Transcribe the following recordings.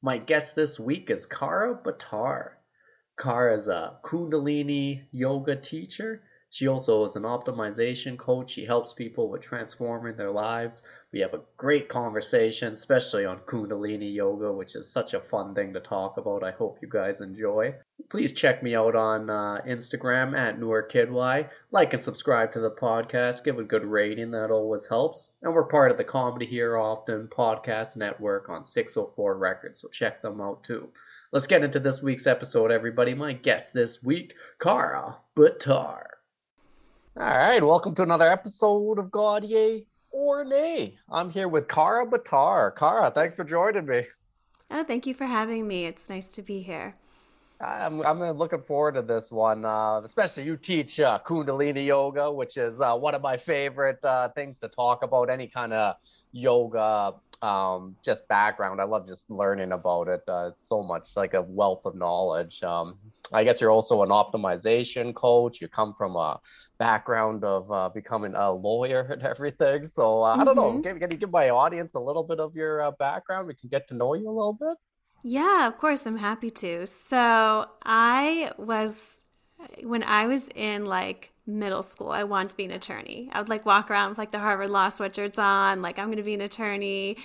My guest this week is Kara Batar. Kara is a Kundalini yoga teacher. She also is an optimization coach. She helps people with transforming their lives. We have a great conversation, especially on Kundalini yoga, which is such a fun thing to talk about. I hope you guys enjoy. Please check me out on uh, Instagram at NoorKidY. Like and subscribe to the podcast. Give a good rating. That always helps. And we're part of the Comedy Here Often podcast network on 604 Records, so check them out too. Let's get into this week's episode, everybody. My guest this week, Kara Batar. All right, welcome to another episode of God Yay or Nay. I'm here with Kara Batar. Kara, thanks for joining me. Oh, thank you for having me. It's nice to be here. I'm, I'm looking forward to this one, uh, especially you teach uh, Kundalini yoga, which is uh, one of my favorite uh, things to talk about. Any kind of yoga, um, just background. I love just learning about it. Uh, it's so much like a wealth of knowledge. Um, I guess you're also an optimization coach. You come from a background of uh, becoming a lawyer and everything. So uh, mm-hmm. I don't know. Can, can, you give my audience a little bit of your uh, background? We can get to know you a little bit. Yeah, of course. I'm happy to. So I was when I was in like middle school, I wanted to be an attorney. I would like walk around with like the Harvard law sweatshirts on, like I'm going to be an attorney.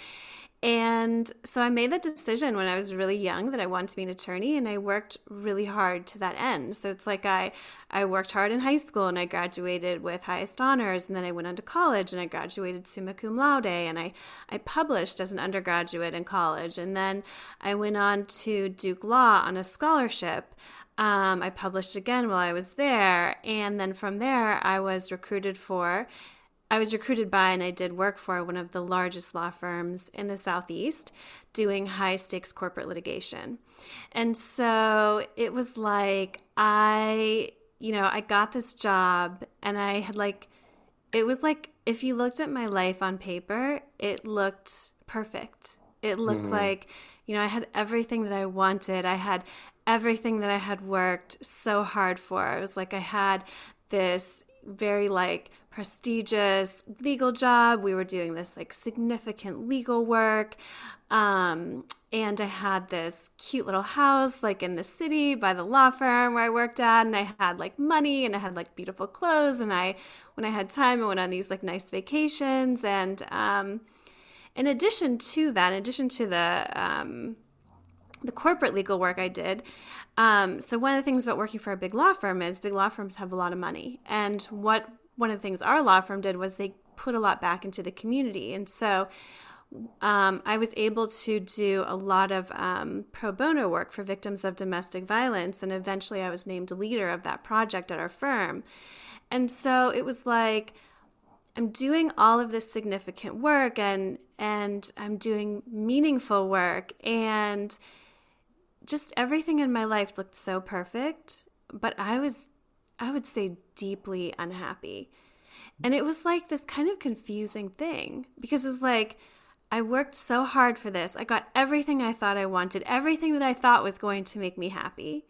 And so I made that decision when I was really young that I wanted to be an attorney and I worked really hard to that end. So it's like I I worked hard in high school and I graduated with highest honors and then I went on to college and I graduated summa cum laude and I I published as an undergraduate in college and then I went on to Duke Law on a scholarship. Um, I published again while I was there and then from there I was recruited for I was recruited by and I did work for one of the largest law firms in the Southeast doing high stakes corporate litigation. And so it was like I, you know, I got this job and I had like, it was like if you looked at my life on paper, it looked perfect. It looked mm-hmm. like, you know, I had everything that I wanted. I had everything that I had worked so hard for. It was like I had this very like prestigious legal job. We were doing this like significant legal work. Um, and I had this cute little house like in the city by the law firm where I worked at and I had like money and I had like beautiful clothes and I when I had time I went on these like nice vacations and um, in addition to that in addition to the um, the corporate legal work I did. Um, so one of the things about working for a big law firm is big law firms have a lot of money, and what one of the things our law firm did was they put a lot back into the community, and so. Um, I was able to do a lot of um, pro bono work for victims of domestic violence, and eventually I was named leader of that project at our firm. And so it was like, I'm doing all of this significant work and and I'm doing meaningful work and just everything in my life looked so perfect, but I was, I would say, deeply unhappy. And it was like this kind of confusing thing because it was like, I worked so hard for this. I got everything I thought I wanted, everything that I thought was going to make me happy.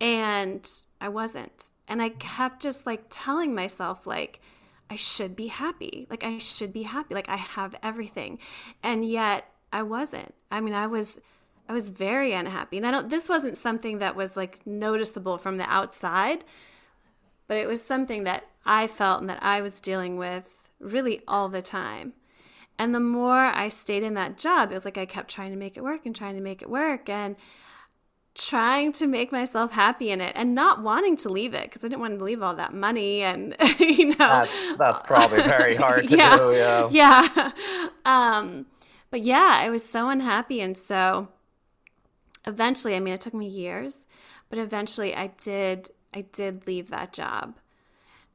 And I wasn't. And I kept just like telling myself, like, I should be happy. Like, I should be happy. Like, I have everything. And yet I wasn't. I mean, I was I was very unhappy. And I don't this wasn't something that was like noticeable from the outside, but it was something that I felt and that I was dealing with really all the time. And the more I stayed in that job, it was like I kept trying to make it work and trying to make it work and trying to make myself happy in it and not wanting to leave it because I didn't want to leave all that money and you know that's, that's probably very hard to yeah, do yeah yeah um but yeah I was so unhappy and so eventually, I mean, it took me years, but eventually I did, I did leave that job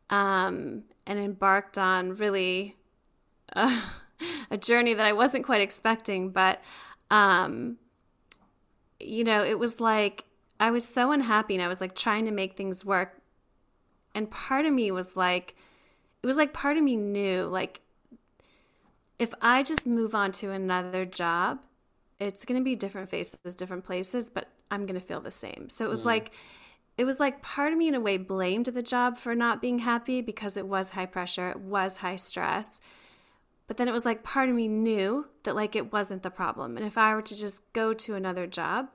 um, and embarked on really a journey that I wasn't quite expecting, but um, you know, it was like I was so unhappy and I was like trying to make things work. And part of me was like, it was like part of me knew, like, if I just move on to another job, it's going to be different faces, different places, but I'm going to feel the same. So it was mm. like, it was like part of me in a way blamed the job for not being happy because it was high pressure, it was high stress. But then it was like part of me knew that like it wasn't the problem. And if I were to just go to another job,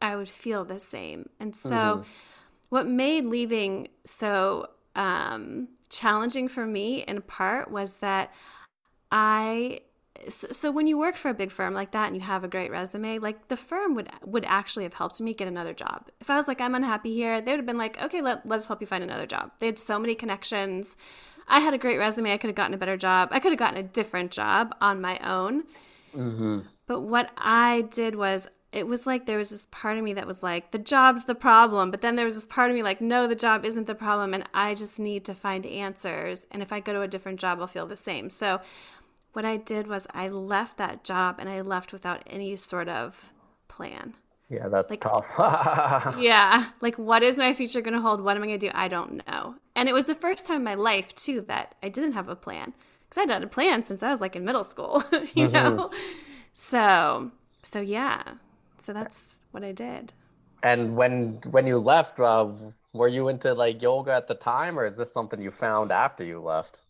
I would feel the same. And so mm-hmm. what made leaving so um, challenging for me in part was that I so when you work for a big firm like that and you have a great resume like the firm would would actually have helped me get another job if i was like i'm unhappy here they would have been like okay let, let's help you find another job they had so many connections I had a great resume. I could have gotten a better job. I could have gotten a different job on my own. Mm-hmm. But what I did was, it was like there was this part of me that was like, the job's the problem. But then there was this part of me like, no, the job isn't the problem. And I just need to find answers. And if I go to a different job, I'll feel the same. So what I did was I left that job and I left without any sort of plan. Yeah, that's like, tough. yeah. Like, what is my future going to hold? What am I going to do? I don't know. And it was the first time in my life, too, that I didn't have a plan. Because I'd had a plan since I was like in middle school, you mm-hmm. know? So, so yeah. So that's what I did. And when when you left, uh, were you into like yoga at the time, or is this something you found after you left?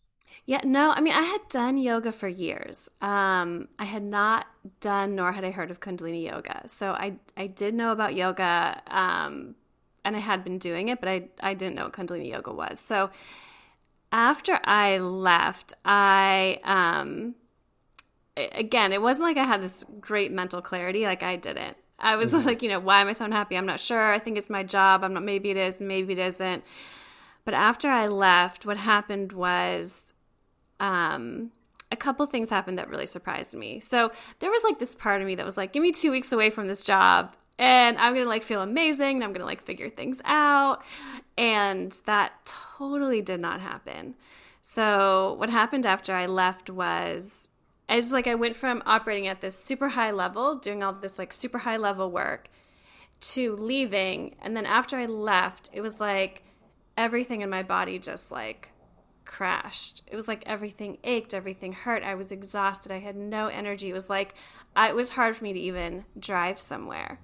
Yeah, no, I mean, I had done yoga for years. Um, I had not done, nor had I heard of Kundalini yoga. So I, I did know about yoga, um, and I had been doing it, but I, I didn't know what Kundalini yoga was. So after I left, I, um, again, it wasn't like I had this great mental clarity. Like I didn't. I was mm-hmm. like, you know, why am I so unhappy? I'm not sure. I think it's my job. I'm not. Maybe it is. Maybe it isn't. But after I left, what happened was um, a couple things happened that really surprised me. So there was like this part of me that was like, give me two weeks away from this job and I'm gonna like feel amazing and I'm gonna like figure things out. And that totally did not happen. So what happened after I left was it was like I went from operating at this super high level, doing all this like super high level work, to leaving. And then after I left, it was like everything in my body just like crashed. It was like everything ached, everything hurt. I was exhausted. I had no energy. It was like I, it was hard for me to even drive somewhere.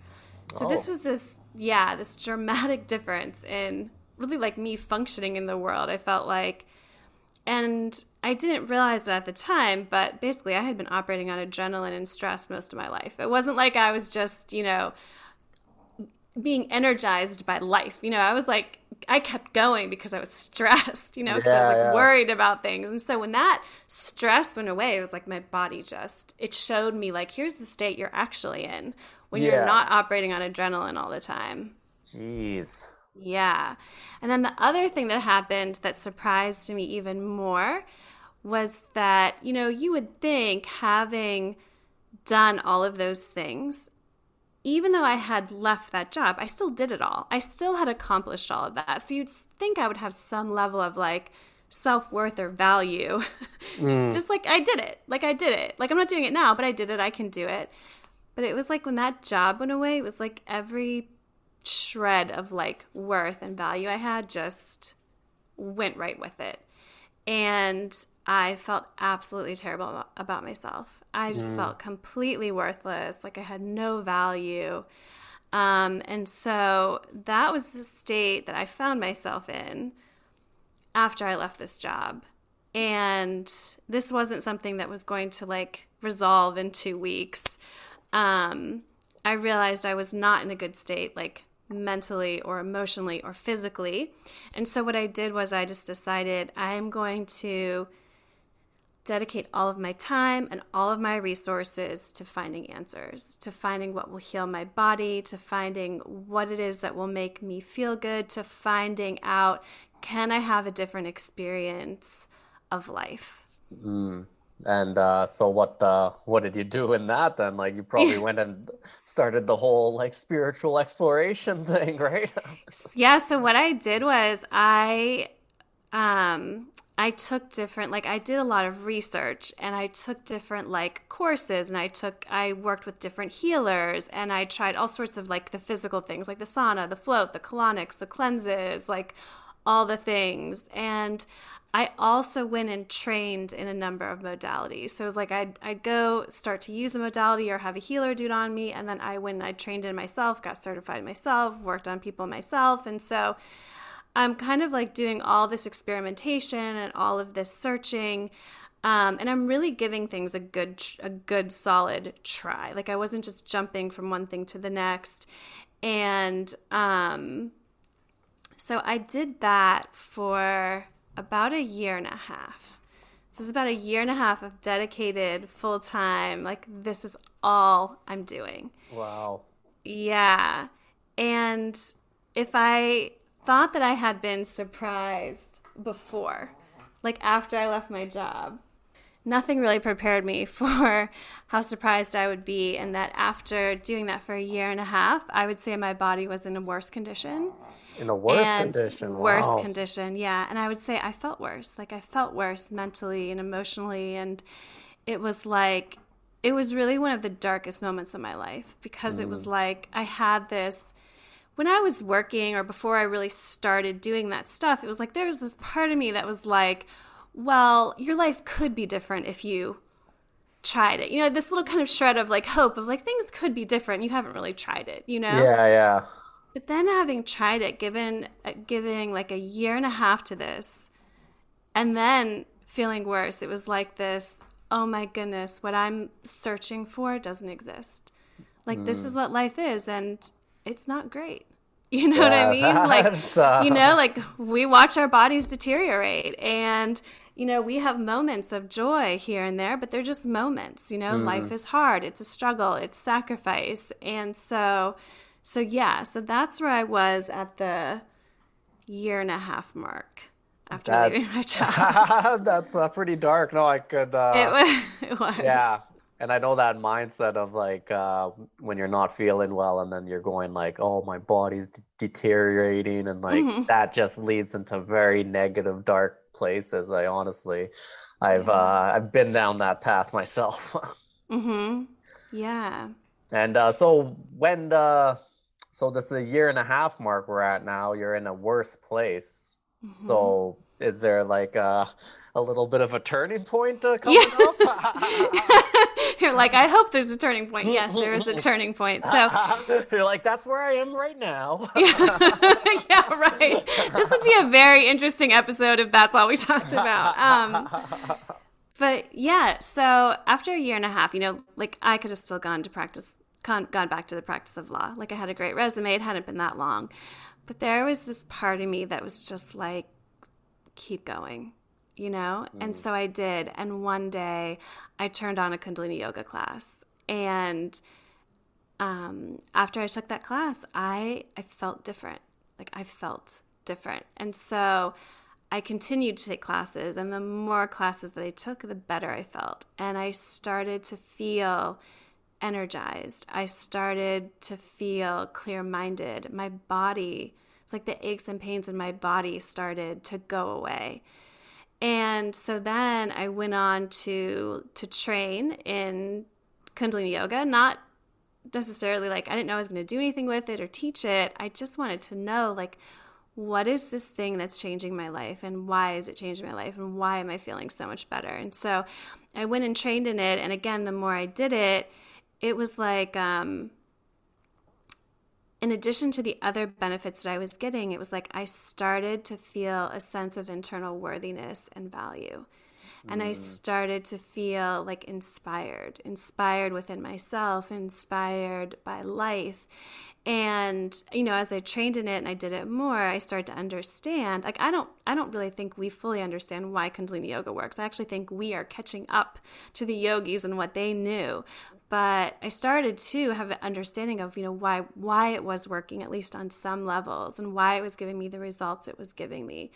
So oh. this was this yeah, this dramatic difference in really like me functioning in the world. I felt like and I didn't realize it at the time, but basically I had been operating on adrenaline and stress most of my life. It wasn't like I was just, you know, being energized by life. You know, I was like I kept going because I was stressed, you know, because yeah, I was like yeah. worried about things. And so when that stress went away, it was like my body just, it showed me like, here's the state you're actually in when yeah. you're not operating on adrenaline all the time. Jeez. Yeah. And then the other thing that happened that surprised me even more was that, you know, you would think having done all of those things even though I had left that job, I still did it all. I still had accomplished all of that. So you'd think I would have some level of like self worth or value. Mm. Just like I did it. Like I did it. Like I'm not doing it now, but I did it. I can do it. But it was like when that job went away, it was like every shred of like worth and value I had just went right with it. And I felt absolutely terrible about myself. I just mm. felt completely worthless, like I had no value. Um, and so that was the state that I found myself in after I left this job. And this wasn't something that was going to like resolve in two weeks. Um, I realized I was not in a good state, like mentally or emotionally or physically. And so what I did was I just decided I'm going to dedicate all of my time and all of my resources to finding answers, to finding what will heal my body, to finding what it is that will make me feel good, to finding out can I have a different experience of life. Mm. And uh, so, what uh, what did you do in that then? Like, you probably went and started the whole like spiritual exploration thing, right? yeah. So what I did was I um, I took different like I did a lot of research and I took different like courses and I took I worked with different healers and I tried all sorts of like the physical things like the sauna, the float, the colonics, the cleanses, like all the things and I also went and trained in a number of modalities. So it was like I'd, I'd go start to use a modality or have a healer do it on me. And then I went and I trained in myself, got certified myself, worked on people myself. And so I'm kind of like doing all this experimentation and all of this searching. Um, and I'm really giving things a good, a good solid try. Like I wasn't just jumping from one thing to the next. And um, so I did that for about a year and a half. This is about a year and a half of dedicated full time, like, this is all I'm doing. Wow. Yeah. And if I thought that I had been surprised before, like after I left my job, nothing really prepared me for how surprised I would be. And that after doing that for a year and a half, I would say my body was in a worse condition in a worse condition. Wow. Worse condition, yeah. And I would say I felt worse. Like I felt worse mentally and emotionally. And it was like, it was really one of the darkest moments of my life because mm. it was mm. like I had this. When I was working or before I really started doing that stuff, it was like there was this part of me that was like, well, your life could be different if you tried it. You know, this little kind of shred of like hope of like things could be different. You haven't really tried it, you know? Yeah, yeah. But then having tried it, given uh, giving like a year and a half to this, and then feeling worse, it was like this. Oh my goodness, what I'm searching for doesn't exist. Like mm. this is what life is, and it's not great. You know yeah, what I mean? Like uh... you know, like we watch our bodies deteriorate, and you know we have moments of joy here and there, but they're just moments. You know, mm. life is hard. It's a struggle. It's sacrifice, and so so yeah, so that's where I was at the year and a half mark after that's, leaving my job. that's uh, pretty dark. No, I could. Uh, it, was, it was. Yeah, and I know that mindset of like uh, when you're not feeling well, and then you're going like, "Oh, my body's de- deteriorating," and like mm-hmm. that just leads into very negative, dark places. I honestly, I've yeah. uh, I've been down that path myself. mhm. Yeah. And uh, so when the so this is a year and a half mark we're at now. You're in a worse place. Mm-hmm. So is there like a, a little bit of a turning point uh, coming yeah. up? You're like, I hope there's a turning point. Yes, there is a turning point. So you're like, that's where I am right now. yeah, right. This would be a very interesting episode if that's all we talked about. Um, but yeah, so after a year and a half, you know, like I could have still gone to practice gone, gone back to the practice of law. Like I had a great resume, it hadn't been that long. But there was this part of me that was just like, keep going, you know? Mm. And so I did. And one day I turned on a Kundalini yoga class. And um, after I took that class, I, I felt different. Like I felt different. And so I continued to take classes. And the more classes that I took, the better I felt. And I started to feel energized. I started to feel clear minded. My body, it's like the aches and pains in my body started to go away. And so then I went on to to train in Kundalini yoga, not necessarily like I didn't know I was going to do anything with it or teach it. I just wanted to know like what is this thing that's changing my life and why is it changing my life and why am I feeling so much better? And so I went and trained in it and again the more I did it, it was like um, in addition to the other benefits that I was getting, it was like I started to feel a sense of internal worthiness and value. And I mm. started to feel like inspired, inspired within myself, inspired by life. And you know, as I trained in it and I did it more, I started to understand. Like I don't I don't really think we fully understand why Kundalini yoga works. I actually think we are catching up to the yogis and what they knew but I started to have an understanding of you know why why it was working at least on some levels and why it was giving me the results it was giving me,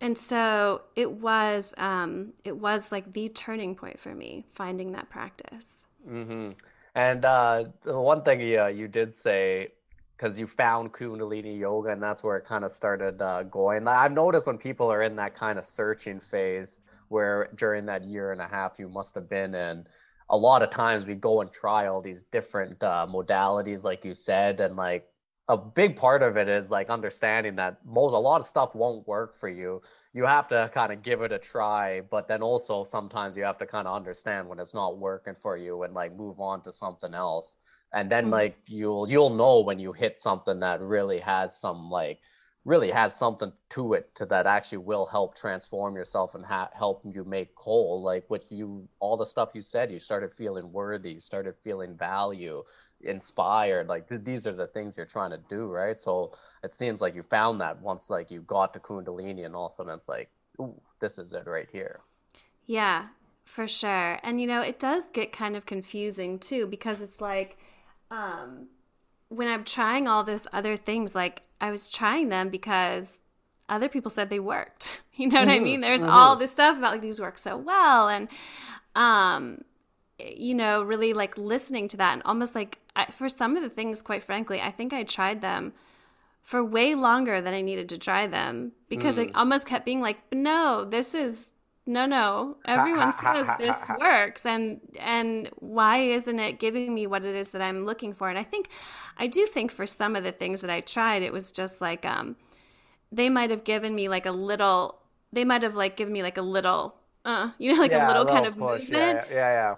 and so it was um, it was like the turning point for me finding that practice. Mm-hmm. And uh, the one thing you did say because you found Kundalini yoga and that's where it kind of started uh, going. I've noticed when people are in that kind of searching phase where during that year and a half you must have been in, a lot of times we go and try all these different uh, modalities, like you said, and like a big part of it is like understanding that most a lot of stuff won't work for you. You have to kind of give it a try, but then also sometimes you have to kind of understand when it's not working for you and like move on to something else and then mm-hmm. like you'll you'll know when you hit something that really has some like really has something to it to that actually will help transform yourself and ha- help you make whole. Like what you all the stuff you said you started feeling worthy you started feeling value inspired. Like th- these are the things you're trying to do right? So it seems like you found that once like you got to kundalini and all of a sudden it's like ooh this is it right here. Yeah for sure. And you know it does get kind of confusing too because it's like um, when I'm trying all those other things, like I was trying them because other people said they worked. You know what mm-hmm. I mean? There's mm-hmm. all this stuff about like these work so well, and um, you know, really like listening to that, and almost like I, for some of the things, quite frankly, I think I tried them for way longer than I needed to try them because mm. it almost kept being like, no, this is no no. Everyone says this works and and why isn't it giving me what it is that i'm looking for? And i think i do think for some of the things that i tried it was just like um they might have given me like a little they might have like given me like a little uh you know like yeah, a little, a little kind of push. movement. yeah, yeah yeah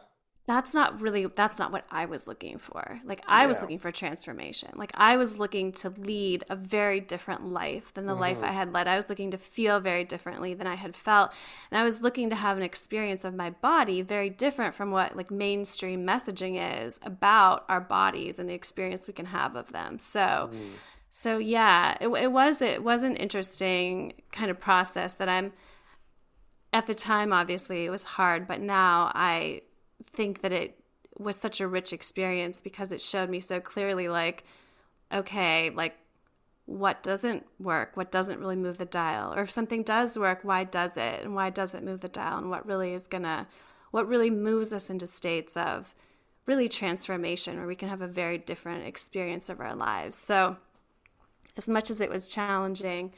that's not really that's not what I was looking for. Like I yeah. was looking for transformation. Like I was looking to lead a very different life than the mm-hmm. life I had led. I was looking to feel very differently than I had felt. And I was looking to have an experience of my body very different from what like mainstream messaging is about our bodies and the experience we can have of them. So mm. so yeah, it, it was it was an interesting kind of process that I'm at the time obviously it was hard, but now I think that it was such a rich experience because it showed me so clearly like okay like what doesn't work? What doesn't really move the dial? Or if something does work why does it? And why does it move the dial? And what really is gonna what really moves us into states of really transformation where we can have a very different experience of our lives. So as much as it was challenging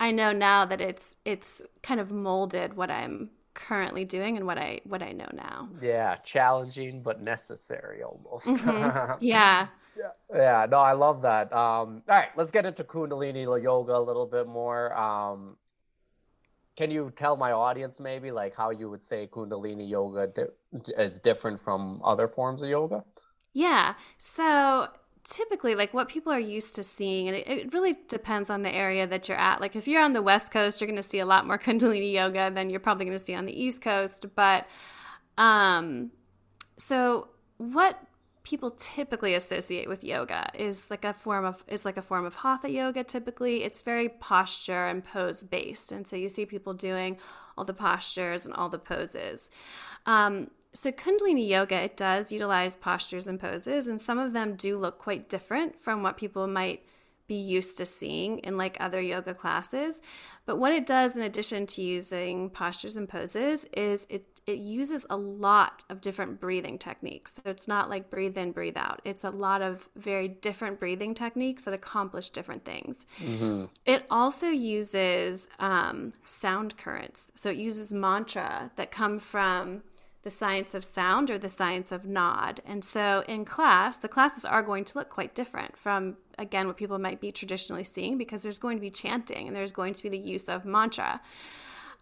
i know now that it's it's kind of molded what i'm currently doing and what I what I know now. Yeah, challenging but necessary almost. Mm-hmm. Yeah. yeah. Yeah, no, I love that. Um, all right, let's get into Kundalini yoga a little bit more. Um, can you tell my audience maybe like how you would say Kundalini yoga di- is different from other forms of yoga? Yeah. So typically like what people are used to seeing and it, it, really depends on the area that you're at. Like if you're on the west coast you're going to see a lot more kundalini yoga than you're probably going to see on the east coast but um so what people typically associate with yoga is like a form of is like a form of hatha yoga typically. It's very posture and pose based and so you see people doing all the postures and all the poses. Um, so kundalini yoga it does utilize postures and poses and some of them do look quite different from what people might be used to seeing in like other yoga classes. But what it does in addition to using postures and poses is it it uses a lot of different breathing techniques. So it's not like breathe in breathe out. It's a lot of very different breathing techniques that accomplish different things. Mm-hmm. it also uses um, sound currents. So it uses mantra that come from the science of sound or the science of Naad. And so in class, the classes are going to look quite different from, again, what people might be traditionally seeing because there's going to be chanting and there's going to be the use of mantra.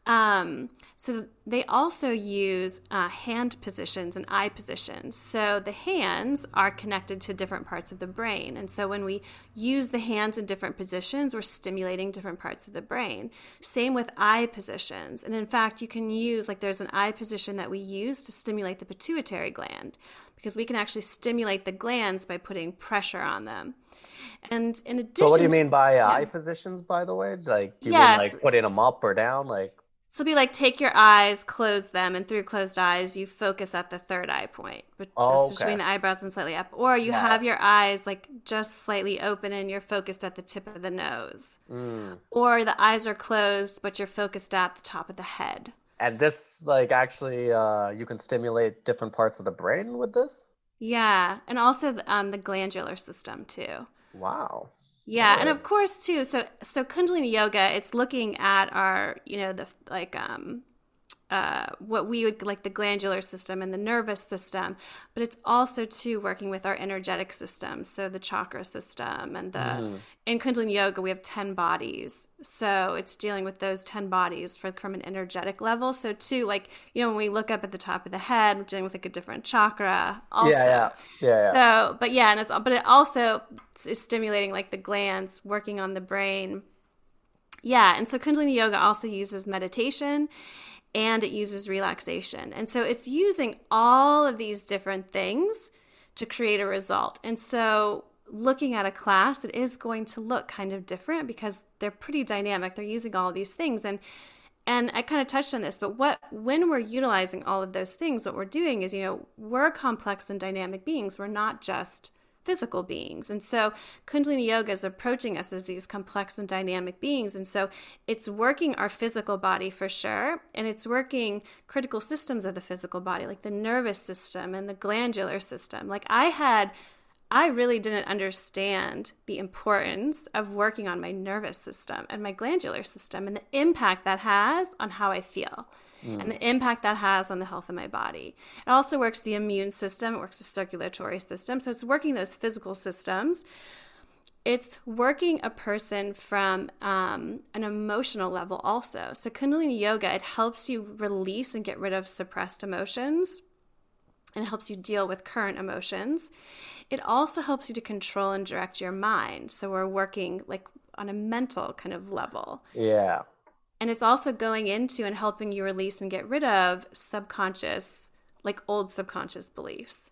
Um, so they also use uh, hand positions and eye positions. So the hands are connected to different parts of the brain. And so when we use the hands in different positions, we're stimulating different parts of the brain. Same with eye positions. And in fact, you can use, like, there's an eye position that we use to stimulate the pituitary gland because we can actually stimulate the glands by putting pressure on them. And in addition, so what do you mean by uh, yeah. eye positions? By the way, like you yes. mean like putting them up or down, like so be like, take your eyes, close them, and through closed eyes, you focus at the third eye point, but oh, okay. between the eyebrows and slightly up. Or you yeah. have your eyes like just slightly open and you're focused at the tip of the nose. Mm. Or the eyes are closed, but you're focused at the top of the head. And this, like, actually, uh, you can stimulate different parts of the brain with this. Yeah, and also the, um, the glandular system too. Wow. Yeah, and of course too. So so Kundalini yoga, it's looking at our, you know, the like um uh, what we would like the glandular system and the nervous system, but it's also too working with our energetic system, so the chakra system and the mm. in Kundalini yoga we have ten bodies, so it's dealing with those ten bodies for, from an energetic level. So too, like you know, when we look up at the top of the head, we're dealing with like a different chakra. Also, yeah, yeah, yeah. yeah. So, but yeah, and it's but it also is stimulating like the glands, working on the brain. Yeah, and so Kundalini yoga also uses meditation and it uses relaxation. And so it's using all of these different things to create a result. And so looking at a class, it is going to look kind of different because they're pretty dynamic. They're using all these things and and I kind of touched on this, but what when we're utilizing all of those things, what we're doing is, you know, we're complex and dynamic beings. We're not just physical beings. And so Kundalini Yoga is approaching us as these complex and dynamic beings. And so it's working our physical body for sure. And it's working critical systems of the physical body, like the nervous system and the glandular system. Like I had. I really didn't understand the importance of working on my nervous system and my glandular system and the impact that has on how I feel mm. and the impact that has on the health of my body. It also works the immune system, it works the circulatory system. So it's working those physical systems. It's working a person from um, an emotional level also. So, Kundalini Yoga, it helps you release and get rid of suppressed emotions and helps you deal with current emotions. It also helps you to control and direct your mind. So, we're working like on a mental kind of level. Yeah. And it's also going into and helping you release and get rid of subconscious, like old subconscious beliefs.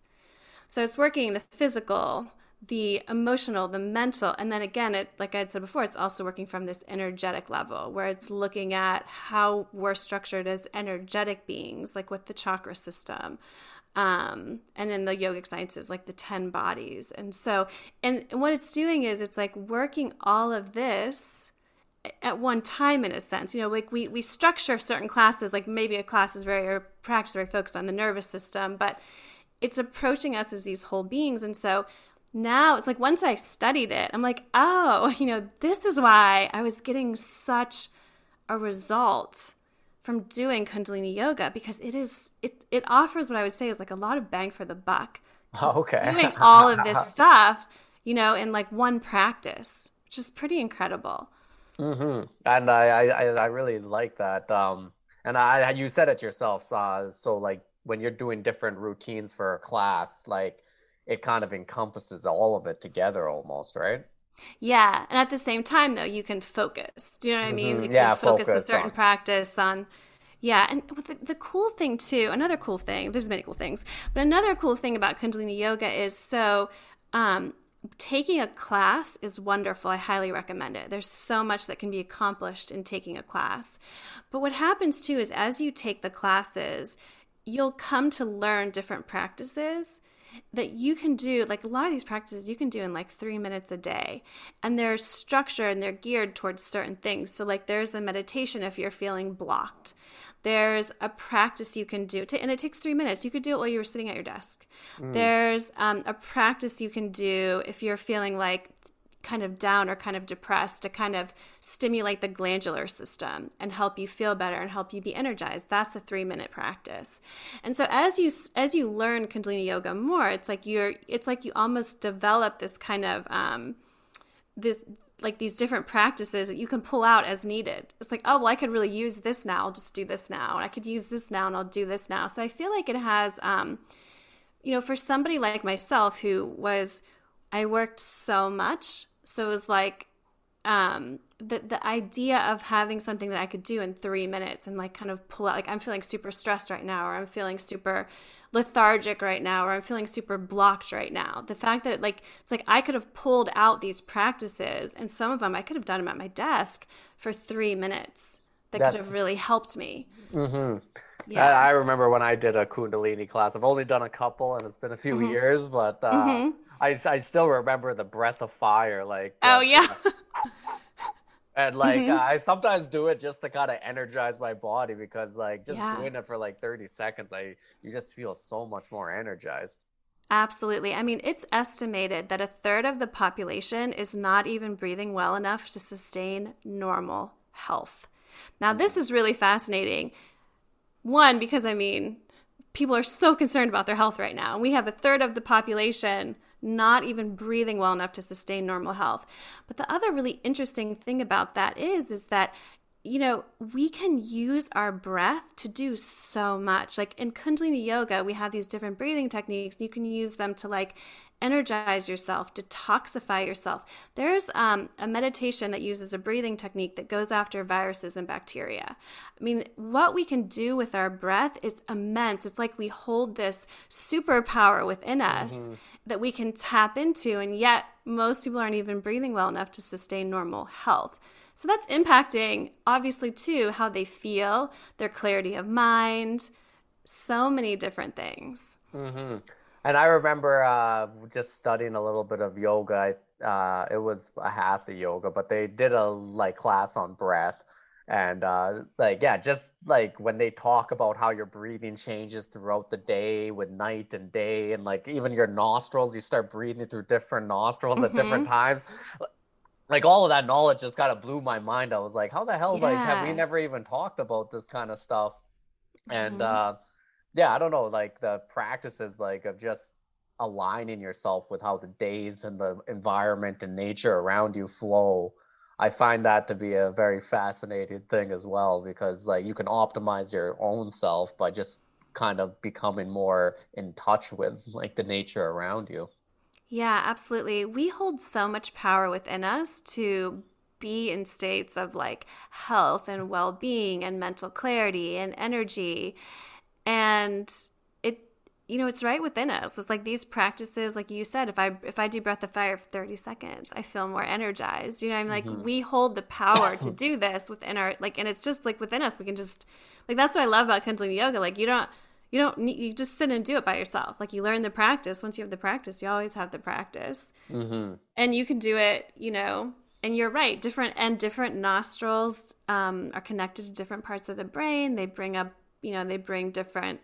So it's working the physical, the emotional, the mental, and then again, it like I had said before, it's also working from this energetic level where it's looking at how we're structured as energetic beings, like with the chakra system, um, and in the yogic sciences, like the 10 bodies. And so, and what it's doing is it's like working all of this at one time in a sense. You know like we we structure certain classes like maybe a class is very or practice very focused on the nervous system but it's approaching us as these whole beings. And so now it's like once i studied it i'm like oh you know this is why i was getting such a result from doing kundalini yoga because it is it it offers what i would say is like a lot of bang for the buck. Oh, okay. doing all of this stuff you know in like one practice which is pretty incredible Mm-hmm. And I, I, I really like that. Um, and I, you said it yourself. Uh, so like when you're doing different routines for a class, like it kind of encompasses all of it together almost, right? Yeah, and at the same time though, you can focus. Do you know what I mean? Mm-hmm. You yeah, focus, focus a certain on... practice on. Yeah, and the, the cool thing too, another cool thing. There's many cool things, but another cool thing about Kundalini Yoga is so um, taking a class is wonderful. I highly recommend it. There's so much that can be accomplished in taking a class. But what happens too is as you take the classes, you'll come to learn different practices that you can do like a lot of these practices you can do in like three minutes a day and they're structured and they're geared towards certain things so like there's a meditation if you're feeling blocked there's a practice you can do, and it takes three minutes. You could do it while you were sitting at your desk. Mm. There's um, a practice you can do if you're feeling like kind of down or kind of depressed to kind of stimulate the glandular system and help you feel better and help you be energized that's a 3 minute practice and so as you as you learn kundalini yoga more it's like you're it's like you almost develop this kind of um this like these different practices that you can pull out as needed. It's like, oh, well, I could really use this now. I'll just do this now. And I could use this now and I'll do this now. So I feel like it has, um, you know, for somebody like myself who was, I worked so much. So it was like, um, the, the idea of having something that I could do in three minutes and like kind of pull out, like I'm feeling super stressed right now, or I'm feeling super lethargic right now or I'm feeling super blocked right now. The fact that it, like it's like I could have pulled out these practices and some of them I could have done them at my desk for 3 minutes. That That's, could have really helped me. hmm Yeah. I, I, remember when I did a Kundalini class. I've only done a couple, and it's been a few mm-hmm. years, but uh, mm-hmm. I, I still remember the breath of fire. Like oh yeah, and like mm-hmm. I sometimes do it just to kind of energize my body because like just yeah. doing it for like 30 seconds, I you just feel so much more energized. Absolutely. I mean, it's estimated that a third of the population is not even breathing well enough to sustain normal health. Now, this is really fascinating. One, because I mean, people are so concerned about their health right now. And We have a third of the population not even breathing well enough to sustain normal health. But the other really interesting thing about that is is that you know, we can use our breath to do so much. Like in Kundalini yoga, we have these different breathing techniques. You can use them to like energize yourself, detoxify yourself. There's um, a meditation that uses a breathing technique that goes after viruses and bacteria. I mean, what we can do with our breath is immense. It's like we hold this superpower within us mm-hmm. that we can tap into, and yet most people aren't even breathing well enough to sustain normal health. So that's impacting, obviously, too, how they feel, their clarity of mind, so many different things. Mm-hmm. And I remember uh, just studying a little bit of yoga. Uh, it was a hatha yoga, but they did a like class on breath. And uh, like yeah, just like when they talk about how your breathing changes throughout the day with night and day, and like even your nostrils, you start breathing through different nostrils mm-hmm. at different mm-hmm. times. Like all of that knowledge just kind of blew my mind. I was like, how the hell yeah. like have we never even talked about this kind of stuff? And mm-hmm. uh, yeah, I don't know, like the practices like of just aligning yourself with how the days and the environment and nature around you flow. I find that to be a very fascinating thing as well because like you can optimize your own self by just kind of becoming more in touch with like the nature around you. Yeah, absolutely. We hold so much power within us to be in states of like health and well-being and mental clarity and energy and it you know it's right within us. It's like these practices like you said if i if i do breath of fire for 30 seconds i feel more energized. You know i'm like mm-hmm. we hold the power to do this within our like and it's just like within us. We can just like that's what i love about kundalini yoga. Like you don't you don't need you just sit and do it by yourself. Like you learn the practice. Once you have the practice you always have the practice. Mm-hmm. and you can do it you know and you're right. Different and different nostrils um, are connected to different parts of the brain. They bring up you know, they bring different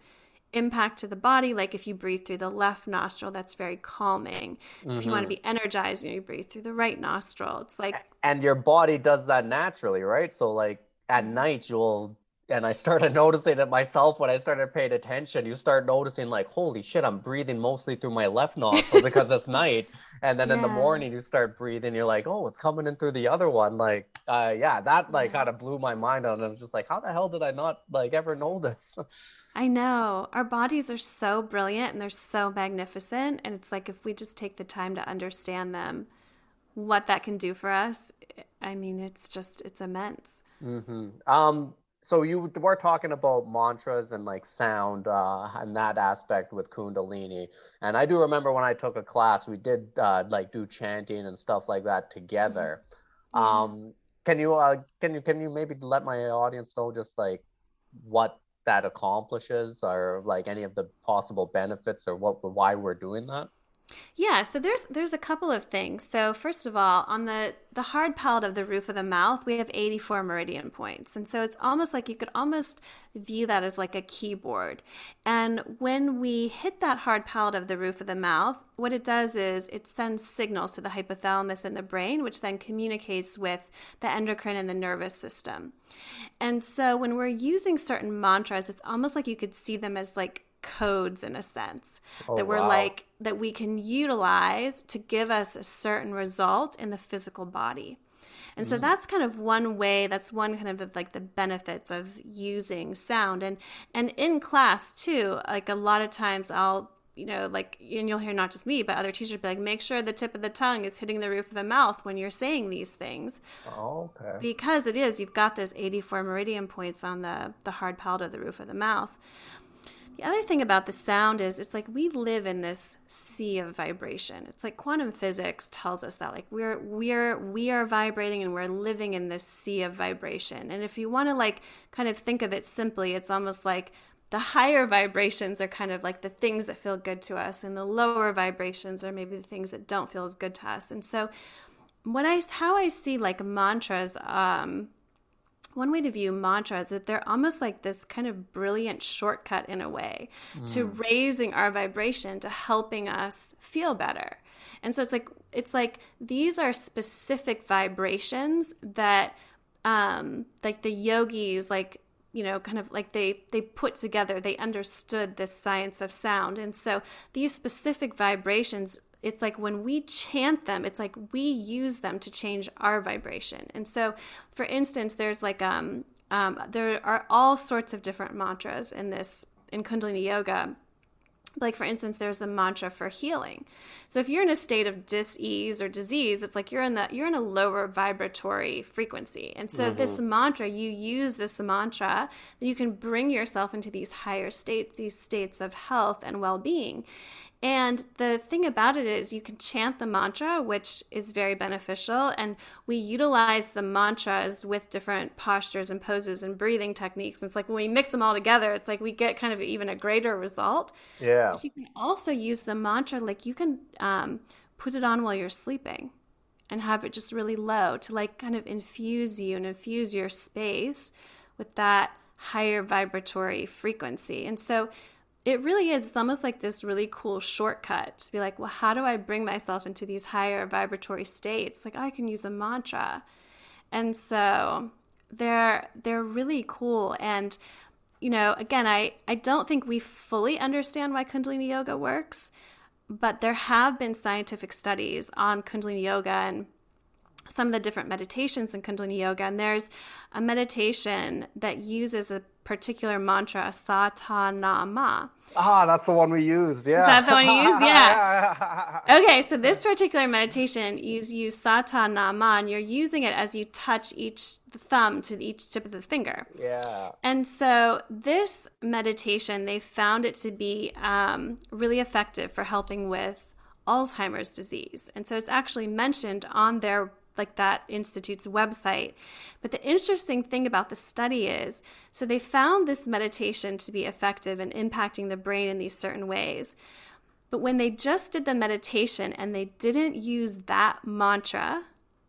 impact to the body. Like if you breathe through the left nostril, that's very calming. Mm-hmm. If you want to be energized, you, know, you breathe through the right nostril. It's like and your body does that naturally, right? So like at mm-hmm. night you'll and I started noticing it myself when I started paying attention. You start noticing like, holy shit, I'm breathing mostly through my left nostril because it's night. And then yeah. in the morning you start breathing, you're like, oh, it's coming in through the other one. Like, uh, yeah, that like yeah. kind of blew my mind on. I was just like, how the hell did I not like ever know this? I know. Our bodies are so brilliant and they're so magnificent. And it's like if we just take the time to understand them, what that can do for us, I mean, it's just, it's immense. Mm-hmm. Um, so you were talking about mantras and like sound uh, and that aspect with kundalini. And i do remember when i took a class we did uh, like do chanting and stuff like that together. Mm-hmm. um, can you uh, can you can you maybe let my audience know just like what that accomplishes or like any of the possible benefits or what why we're doing that yeah, so there's there's a couple of things. So first of all, on the the hard palate of the roof of the mouth, we have 84 meridian points. And so it's almost like you could almost view that as like a keyboard. And when we hit that hard palate of the roof of the mouth, what it does is it sends signals to the hypothalamus in the brain, which then communicates with the endocrine and the nervous system. And so when we're using certain mantras, it's almost like you could see them as like codes in a sense oh, that we're wow. like that we can utilize to give us a certain result in the physical body. And so mm. that's kind of one way, that's one kind of like the benefits of using sound. And and in class too, like a lot of times I'll you know, like, and you'll hear not just me, but other teachers be like, make sure the tip of the tongue is hitting the roof of the mouth when you're saying these things. Oh, okay. Because it is, you've got those 84 meridian points on the, the hard palate of the roof of the mouth. The other thing about the sound is it's like we live in this sea of vibration. It's like quantum physics tells us that like we're we're we are vibrating and we're living in this sea of vibration. And if you want to like kind of think of it simply, it's almost like the higher vibrations are kind of like the things that feel good to us and the lower vibrations are maybe the things that don't feel as good to us. And so what I how I see like mantras um one way to view mantras is that they're almost like this kind of brilliant shortcut in a way mm. to raising our vibration to helping us feel better and so it's like it's like these are specific vibrations that um like the yogis like you know kind of like they they put together they understood this science of sound and so these specific vibrations it's like when we chant them it's like we use them to change our vibration. And so for instance there's like um, um there are all sorts of different mantras in this in kundalini yoga. Like for instance there's the mantra for healing. So if you're in a state of dis-ease or disease it's like you're in the you're in a lower vibratory frequency. And so mm-hmm. this mantra you use this mantra you can bring yourself into these higher states these states of health and well-being and the thing about it is, you can chant the mantra, which is very beneficial. And we utilize the mantras with different postures and poses and breathing techniques. And it's like when we mix them all together, it's like we get kind of even a greater result. Yeah. But you can also use the mantra, like you can um, put it on while you're sleeping and have it just really low to like kind of infuse you and infuse your space with that higher vibratory frequency. And so it really is. It's almost like this really cool shortcut to be like, well, how do I bring myself into these higher vibratory states? Like, oh, I can use a mantra. And so they're they're really cool. And, you know, again, I, I don't think we fully understand why Kundalini Yoga works, but there have been scientific studies on Kundalini Yoga and some of the different meditations in Kundalini Yoga. And there's a meditation that uses a particular mantra, Satanama. Ah, that's the one we used. Yeah. Is that the one you used? Yeah. okay, so this particular meditation, you use Satanama, and you're using it as you touch each the thumb to each tip of the finger. Yeah. And so this meditation, they found it to be um, really effective for helping with Alzheimer's disease. And so it's actually mentioned on their like that institute's website. But the interesting thing about the study is so they found this meditation to be effective in impacting the brain in these certain ways. But when they just did the meditation and they didn't use that mantra,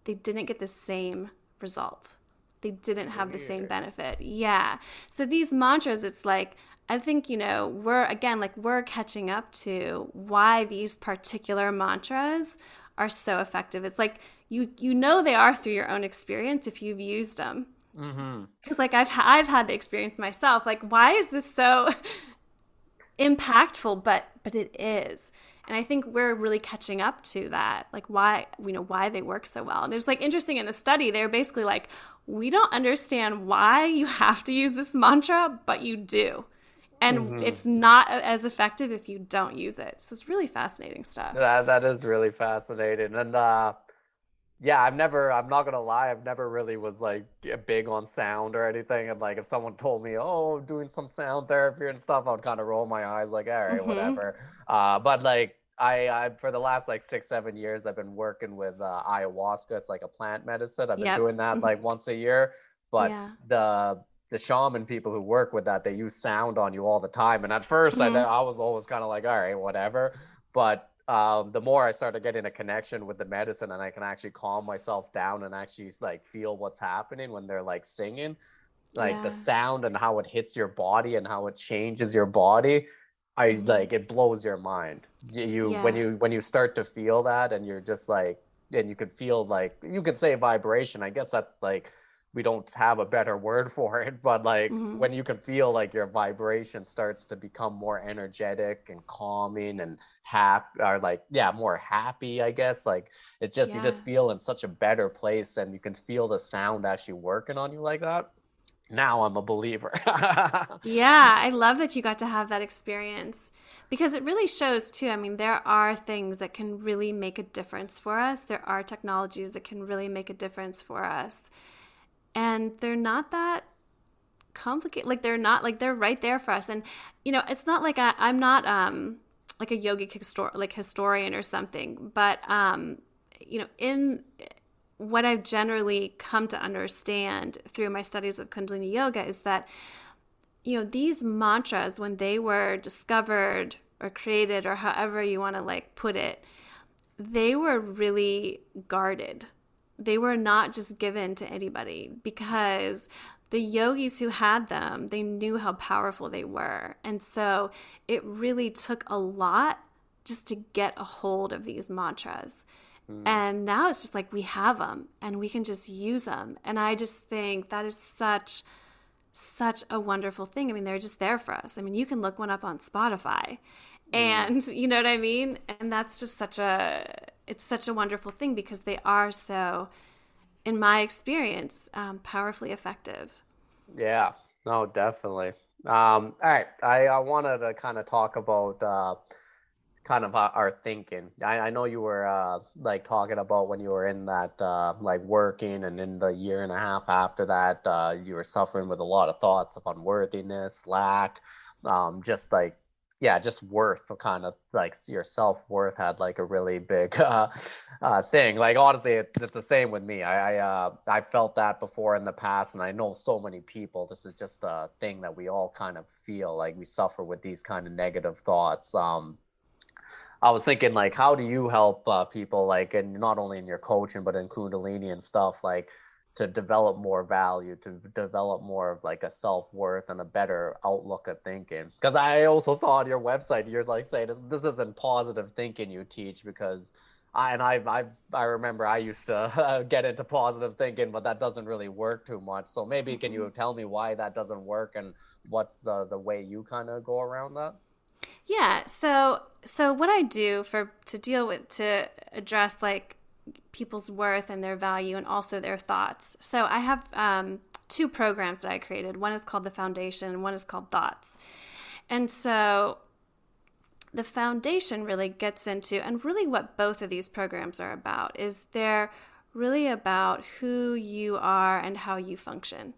they didn't get the same result. They didn't have the same benefit. Yeah. So these mantras, it's like, I think, you know, we're again, like, we're catching up to why these particular mantras are so effective. It's like you you know they are through your own experience if you've used them. Because mm-hmm. like I've I've had the experience myself. Like why is this so impactful? But but it is. And I think we're really catching up to that. Like why you know why they work so well. And it was like interesting in the study. They were basically like, we don't understand why you have to use this mantra, but you do and mm-hmm. it's not as effective if you don't use it. So it's really fascinating stuff. That that is really fascinating, and uh, yeah, I've never, I'm not gonna lie, I've never really was like big on sound or anything. And like, if someone told me, oh, I'm doing some sound therapy and stuff, I would kind of roll my eyes, like, all right, mm-hmm. whatever. Uh, but like, I, I, for the last like six, seven years, I've been working with uh, ayahuasca. It's like a plant medicine. I've been yep. doing that mm-hmm. like once a year. But yeah. the the shaman people who work with that, they use sound on you all the time. And at 1st mm-hmm. I, I was always kind of like, all right, whatever. But um, the more I started getting a connection with the medicine and I can actually calm myself down and actually like feel what's happening when they're like singing, like yeah. the sound and how it hits your body and how it changes your body. I mm-hmm. like it blows your mind. You, you yeah. when you when you start to feel that and you're just like and you could feel like you could say vibration. I guess that's like we don't have a better word for it, but like mm-hmm. when you can feel like your vibration starts to become more energetic and calming and happy or like yeah more happy i guess like it just yeah. you just feel in such a better place and you can feel the sound actually working on you like that now i'm a believer yeah i love that you got to have that experience because it really shows too i mean there are things that can really make a difference for us there are technologies that can really make a difference for us and they're not that complicated like they're not like they're right there for us and you know it's not like I, i'm not um like a yogic histor- like historian or something, but um, you know, in what I've generally come to understand through my studies of Kundalini Yoga is that you know these mantras when they were discovered or created or however you want to like put it, they were really guarded. They were not just given to anybody because the yogis who had them, they knew how powerful they were. And so it really took a lot just to get a hold of these mantras. Mm. And now it's just like we have them and we can just use them. And I just think that is such such a wonderful thing. I mean, they're just there for us. I mean, you can look one up on Spotify. Mm. And you know what I mean? And that's just such a it's such a wonderful thing because they are so in my experience um, powerfully effective. Yeah. No, definitely. Um, all right. I, I wanted to kind of talk about uh, kind of our thinking. I, I know you were uh, like talking about when you were in that uh, like working and in the year and a half after that, uh, you were suffering with a lot of thoughts of unworthiness, lack, um, just like yeah, just worth kind of like your self worth had like a really big uh, uh, thing. Like honestly, it, it's the same with me. I I, uh, I felt that before in the past, and I know so many people. This is just a thing that we all kind of feel like we suffer with these kind of negative thoughts. Um, I was thinking like, how do you help uh, people like, and not only in your coaching but in Kundalini and stuff like, to develop more value, to develop more of like a self worth and a better outlook of thinking. Because I also saw on your website you're like saying this, this isn't positive thinking you teach because. I, and I, I, I remember I used to uh, get into positive thinking, but that doesn't really work too much. So maybe can you mm-hmm. tell me why that doesn't work and what's uh, the way you kind of go around that? Yeah. So so what I do for to deal with to address like people's worth and their value and also their thoughts. So I have um, two programs that I created. One is called the Foundation, and one is called Thoughts. And so the foundation really gets into and really what both of these programs are about is they're really about who you are and how you function.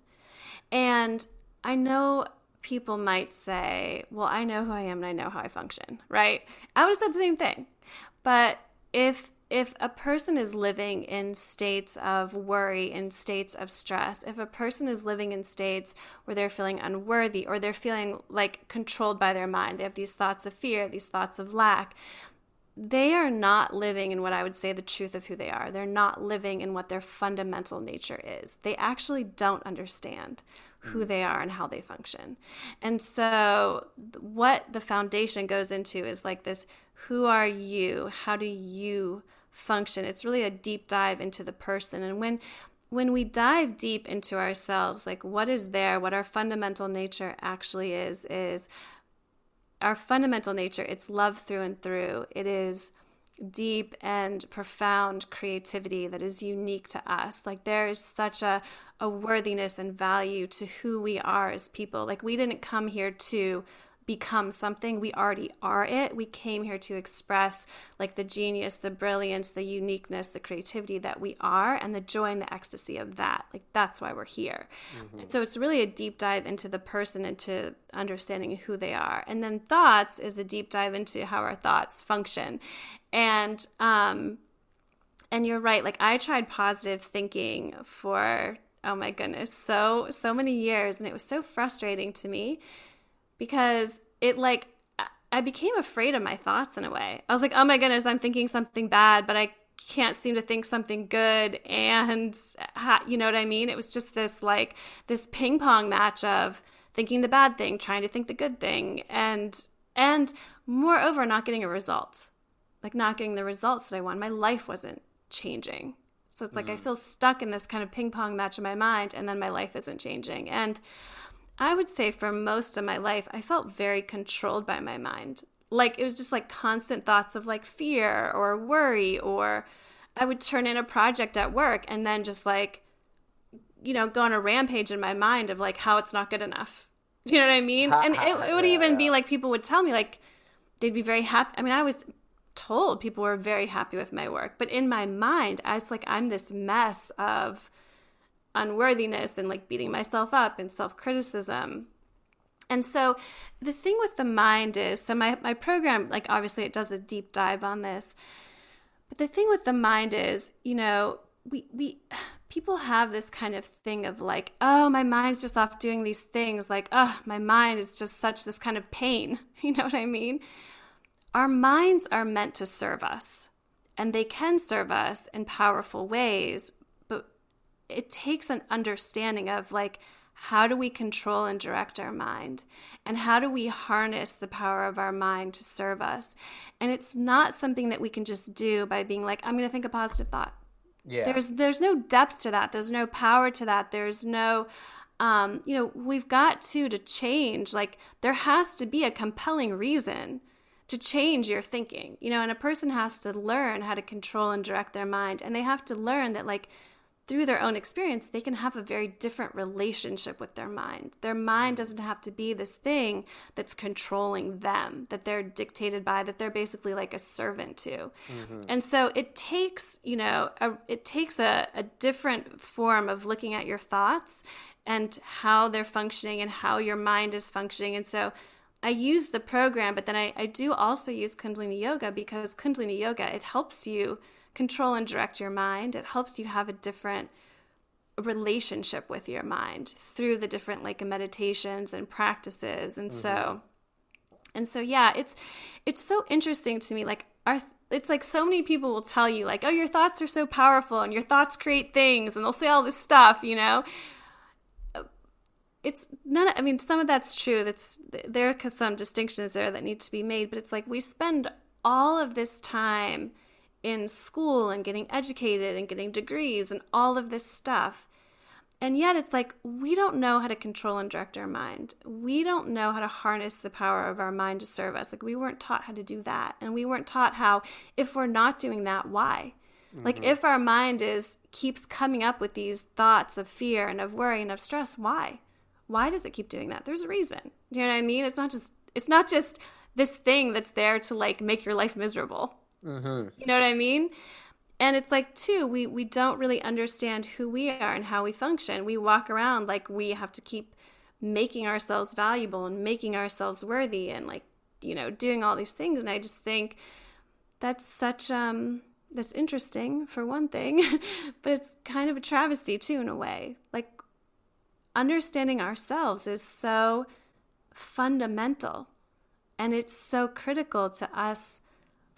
And I know people might say, well, I know who I am and I know how I function, right? I would have said the same thing. But if if a person is living in states of worry, in states of stress, if a person is living in states where they're feeling unworthy or they're feeling like controlled by their mind, they have these thoughts of fear, these thoughts of lack, they are not living in what I would say the truth of who they are. They're not living in what their fundamental nature is. They actually don't understand who hmm. they are and how they function. And so, what the foundation goes into is like this who are you? How do you function? It's really a deep dive into the person. And when when we dive deep into ourselves, like what is there, what our fundamental nature actually is, is our fundamental nature, it's love through and through. It is deep and profound creativity that is unique to us. Like there is such a, a worthiness and value to who we are as people. Like we didn't come here to become something. We already are it. We came here to express like the genius the brilliance the uniqueness the creativity that we are and the joy and the ecstasy of that. Like that's why we're here. Mm-hmm. so it's really a deep dive into the person into understanding who they are. And then thoughts is a deep dive into how our thoughts function. And um and you're right. Like i tried positive thinking for oh my goodness so so many years and it was so frustrating to me because it like I became afraid of my thoughts in a way. I was like, "Oh my goodness, I'm thinking something bad, but I can't seem to think something good." And you know what I mean? It was just this like this ping pong match of thinking the bad thing, trying to think the good thing, and and moreover, not getting a result. Like not getting the results that I want. My life wasn't changing. So it's like mm. I feel stuck in this kind of ping pong match in my mind, and then my life isn't changing. And I would say for most of my life, I felt very controlled by my mind. Like it was just like constant thoughts of like fear or worry, or I would turn in a project at work and then just like, you know, go on a rampage in my mind of like how it's not good enough. Do you know what I mean? And it, it would even be like people would tell me like they'd be very happy. I mean, I was told people were very happy with my work, but in my mind, I was like, I'm this mess of unworthiness and like beating myself up and self criticism. And so the thing with the mind is so my, my program, like obviously it does a deep dive on this. But the thing with the mind is, you know, we we people have this kind of thing of like, oh, my mind's just off doing these things, like, oh, my mind is just such this kind of pain. You know what I mean? Our minds are meant to serve us, and they can serve us in powerful ways, it takes an understanding of like how do we control and direct our mind? And how do we harness the power of our mind to serve us? And it's not something that we can just do by being like, I'm going to think a positive thought. Yeah. There's there's no depth to that. There's no power to that. There's no um, you know, we've got to to change. Like there has to be a compelling reason to change your thinking. You know, and a person has to learn how to control and direct their mind and they have to learn that like through their own experience, they can have a very different relationship with their mind. Their mind mm-hmm. doesn't have to be this thing that's controlling them, that they're dictated by, that they're basically like a servant to. Mm-hmm. And so it takes, you know, a, it takes a, a different form of looking at your thoughts and how they're functioning and how your mind is functioning. And so I use the program, but then I, I do also use Kundalini Yoga because Kundalini Yoga, it helps you control and direct your mind. It helps you have a different relationship with your mind through the different like meditations and practices. And mm-hmm. so and so yeah, it's it's so interesting to me like our it's like so many people will tell you like, "Oh, your thoughts are so powerful and your thoughts create things." And they'll say all this stuff, you know it's none i mean some of that's true that's there are some distinctions there that need to be made but it's like we spend all of this time in school and getting educated and getting degrees and all of this stuff. And yet it's like we don't know how to control and direct our mind. We don't know how to harness the power of our mind to serve us. Like we weren't taught how to do that. And we weren't taught how if we're not doing that, why? Mm-hmm. Like if our mind is keeps coming up with these thoughts of fear and of worry and of stress, why? Why does it keep doing that? There's a reason. Do you know what I mean? It's not just it's not just this thing that's there to like make your life miserable. Mm-hmm. You know what I mean? And it's like too, we we don't really understand who we are and how we function. We walk around like we have to keep making ourselves valuable and making ourselves worthy and like you know doing all these things. And I just think that's such um that's interesting for one thing, but it's kind of a travesty too in a way. Like understanding ourselves is so fundamental and it's so critical to us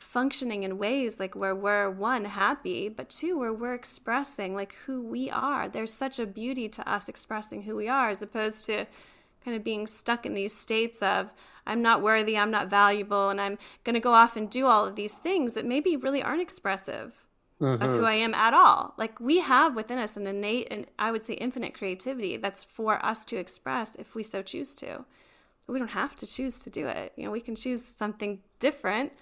functioning in ways like where we're one happy but two where we're expressing like who we are. There's such a beauty to us expressing who we are as opposed to kind of being stuck in these states of i'm not worthy i'm not valuable and i'm going to go off and do all of these things that maybe really aren't expressive mm-hmm. of who i am at all. Like we have within us an innate and i would say infinite creativity that's for us to express if we so choose to. We don't have to choose to do it. You know we can choose something different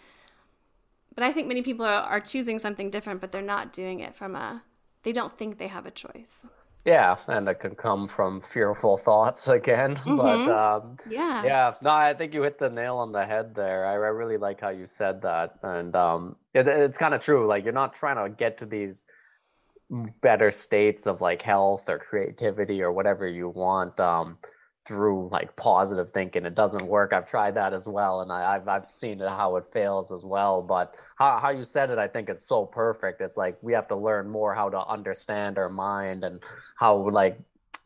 but I think many people are, are choosing something different, but they're not doing it from a, they don't think they have a choice. Yeah, and it can come from fearful thoughts again. Mm-hmm. But um, yeah, yeah, no, I think you hit the nail on the head there. I, I really like how you said that, and um, it, it's kind of true. Like you're not trying to get to these better states of like health or creativity or whatever you want. Um, through like positive thinking. It doesn't work. I've tried that as well, and I, have I've seen it how it fails as well. But how how you said it, I think is so perfect. It's like we have to learn more how to understand our mind and how like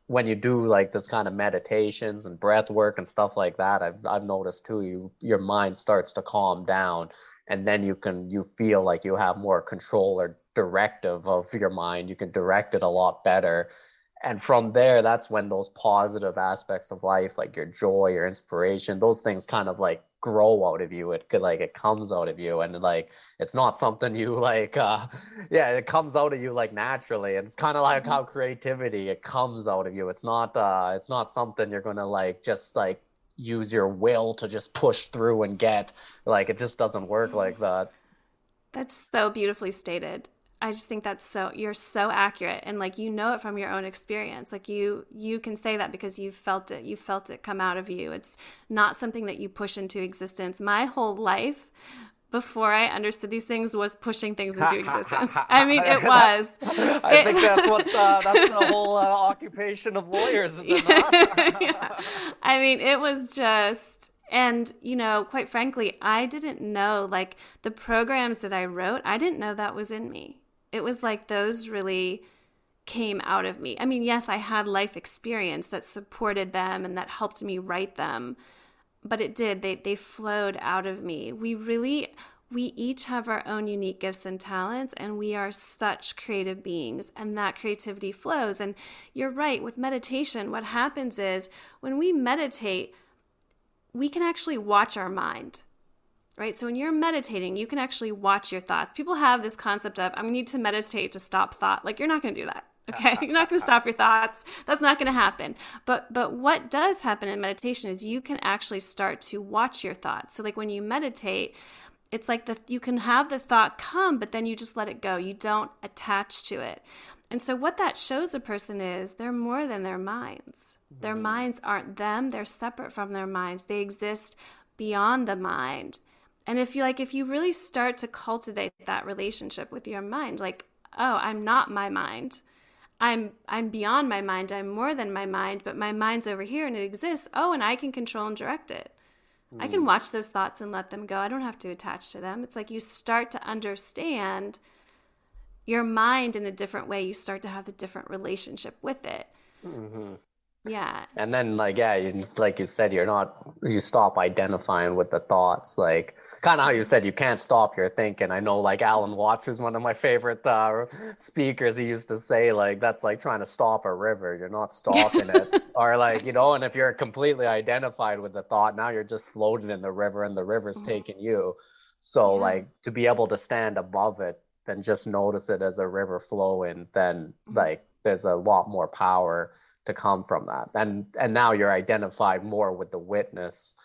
when you do like this kind of meditations and breath work and stuff like that. I've I've noticed too. You your mind starts to calm down, and then you can you feel like you have more control or directive of your mind. You can direct it a lot better and from there that's when those positive aspects of life like your joy your inspiration those things kind of like grow out of you. It could like it comes out of you. And like it's not something you like uh yeah it comes out of you like naturally. And it's kind of like mm-hmm. how creativity it comes out of you. It's not uh it's not something you're gonna like just like use your will to just push through and get. Like it just doesn't work like that. That's so beautifully stated I just think that's so you're so accurate and like you know it from your own experience. Like you you can say that because you felt it. You felt it come out of you. It's not something that you push into existence. My whole life before I understood these things was pushing things into existence. I mean, it was. I it, think that's what uh, that's the whole uh, occupation of lawyers, is it not? yeah. I mean, it was just and, you know, quite frankly, I didn't know like the programs that I wrote, I didn't know that was in me it was like those really came out of me. I mean, yes, I had life experience that supported them and that helped me write them, but it did. They they flowed out of me. We really we each have our own unique gifts and talents, and we are such creative beings, and that creativity flows. And you're right, with meditation, what happens is when we meditate, we can actually watch our mind. Right? So when you're meditating, you can actually watch your thoughts. People have this concept of, I need to meditate to stop thought. Like, you're not going to do that. Okay, you're not going to stop your thoughts. That's not going to happen. But but what does happen in meditation is you can actually start to watch your thoughts. So like when you meditate, it's like the you can have the thought come, but then you just let it go. You don't attach to it. And so what that shows a person is they're more than their minds. Their mm-hmm. minds aren't them, they're separate from their minds. They exist beyond the mind. And if you like if you really start to cultivate that relationship with your mind, like, oh, I'm not my mind I'm I'm beyond my mind. I'm more than my mind, but my mind's over here and it exists. Oh, and I can control and direct it. Mm. I can hmm. watch those thoughts and let them go. I don't have to attach to them. It's like you start to understand your mind in a different way. You start to have a different relationship with it. Mm-hmm. Yeah. And then, like, yeah, you, like you said, you're not, you stop identifying with the thoughts. Like, kind of how you said you can't stop your thinking. I know like Alan Watts is one of my favorite uh, speakers. He used to say like that's like trying to stop a river. You're not stopping it, or like you know. And if you're completely identified with the thought, now you're just floating in the river, and the river's mm-hmm. taking you. So yeah. like to be able to stand above it and just notice it as a river flowing, then mm-hmm. like there's a lot more power to come from that. And and now you're identified more with the witness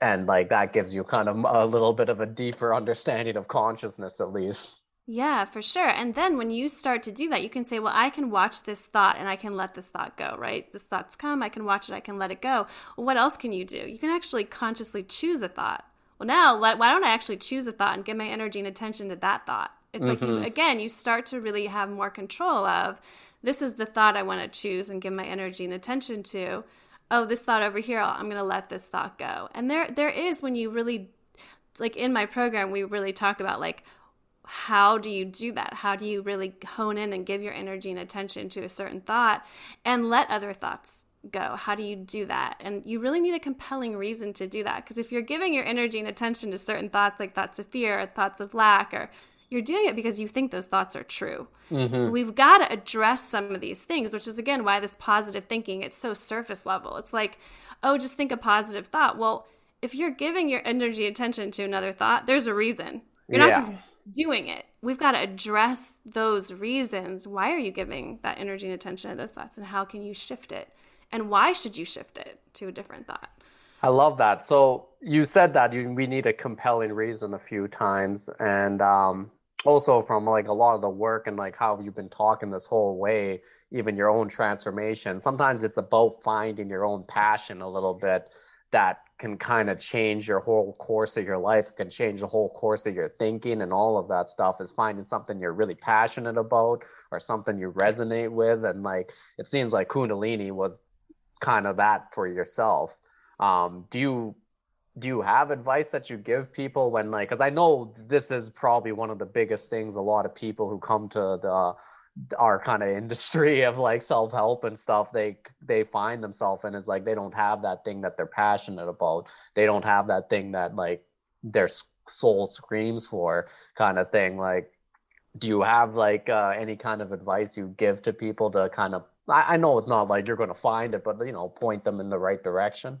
and like that gives you kind of a little bit of a deeper understanding of consciousness at least. Yeah for sure. And then when you start to do that you can say well i can watch this thought and i can let this thought go right? This thought's come. I can watch it. I can let it go. Well, what else can you do? You can actually consciously choose a thought. Well now let, why don't i actually choose a thought and give my energy and attention to that thought? It's mm-hmm. like you, mm-hmm. again you start to really have more control of this is the thought i want to choose and give my energy and attention to oh this thought over here i'm going to let this thought go. And there there is when you really like in my program we really talk about like how do you do that? How do you really hone in and give your energy and attention to a certain thought and let other thoughts go? How do you do that? And you really need a compelling reason to do that because if you're giving your energy and attention to certain thoughts like thoughts of fear or thoughts of lack or you're doing it because you think those thoughts are true. Mm-hmm. So we've got to address some of these things, which is again why this positive thinking it's so surface level. It's like, oh, just think a positive thought. Well, if you're giving your energy attention to another thought, there's a reason. You're not yeah. just doing it. We've got to address those reasons. Why are you giving that energy and attention to those thoughts and how can you shift it? And why should you shift it to a different thought? I love that. So you said that you, we need a compelling reason a few times, and um, also from like a lot of the work and like how you've been talking this whole way even your own transformation sometimes it's about finding your own passion a little bit that can kind of change your whole course of your life can change the whole course of your thinking and all of that stuff is finding something you're really passionate about or something you resonate with and like it seems like kundalini was kind of that for yourself. Um, do you do you have advice that you give people when like because i know this is probably one of the biggest things a lot of people who come to the our kind of industry of like self-help and stuff they they find themselves in is like they don't have that thing that they're passionate about. They don't have that thing that like their soul screams for kind of thing. Like do you have like uh, any kind of advice you give to people to kind of I, I know it's not like you're going to find it but you know point them in the right direction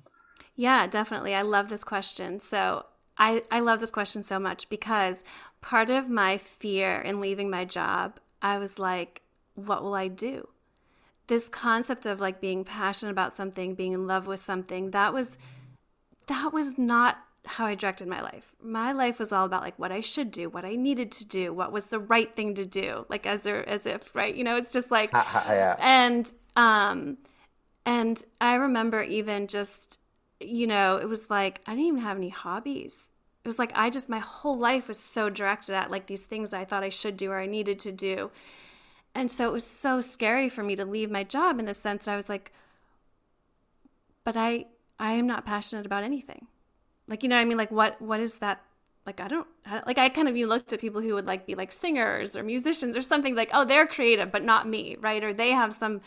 yeah, definitely. I love this question. So, I, I love this question so much because part of my fear in leaving my job, I was like, what will I do? This concept of like being passionate about something, being in love with something, that was that was not how I directed my life. My life was all about like what I should do, what I needed to do, what was the right thing to do, like as as if, right? You know, it's just like yeah. and um and I remember even just you know, it was like I didn't even have any hobbies. It was like I just my whole life was so directed at like these things I thought I should do or I needed to do. And so it was so scary for me to leave my job in the sense that I was like but I I am not passionate about anything. Like you know I mean like what what is that like I don't like I kind of you looked at people who would like be like singers or musicians or something like oh they're creative but not me right or they have some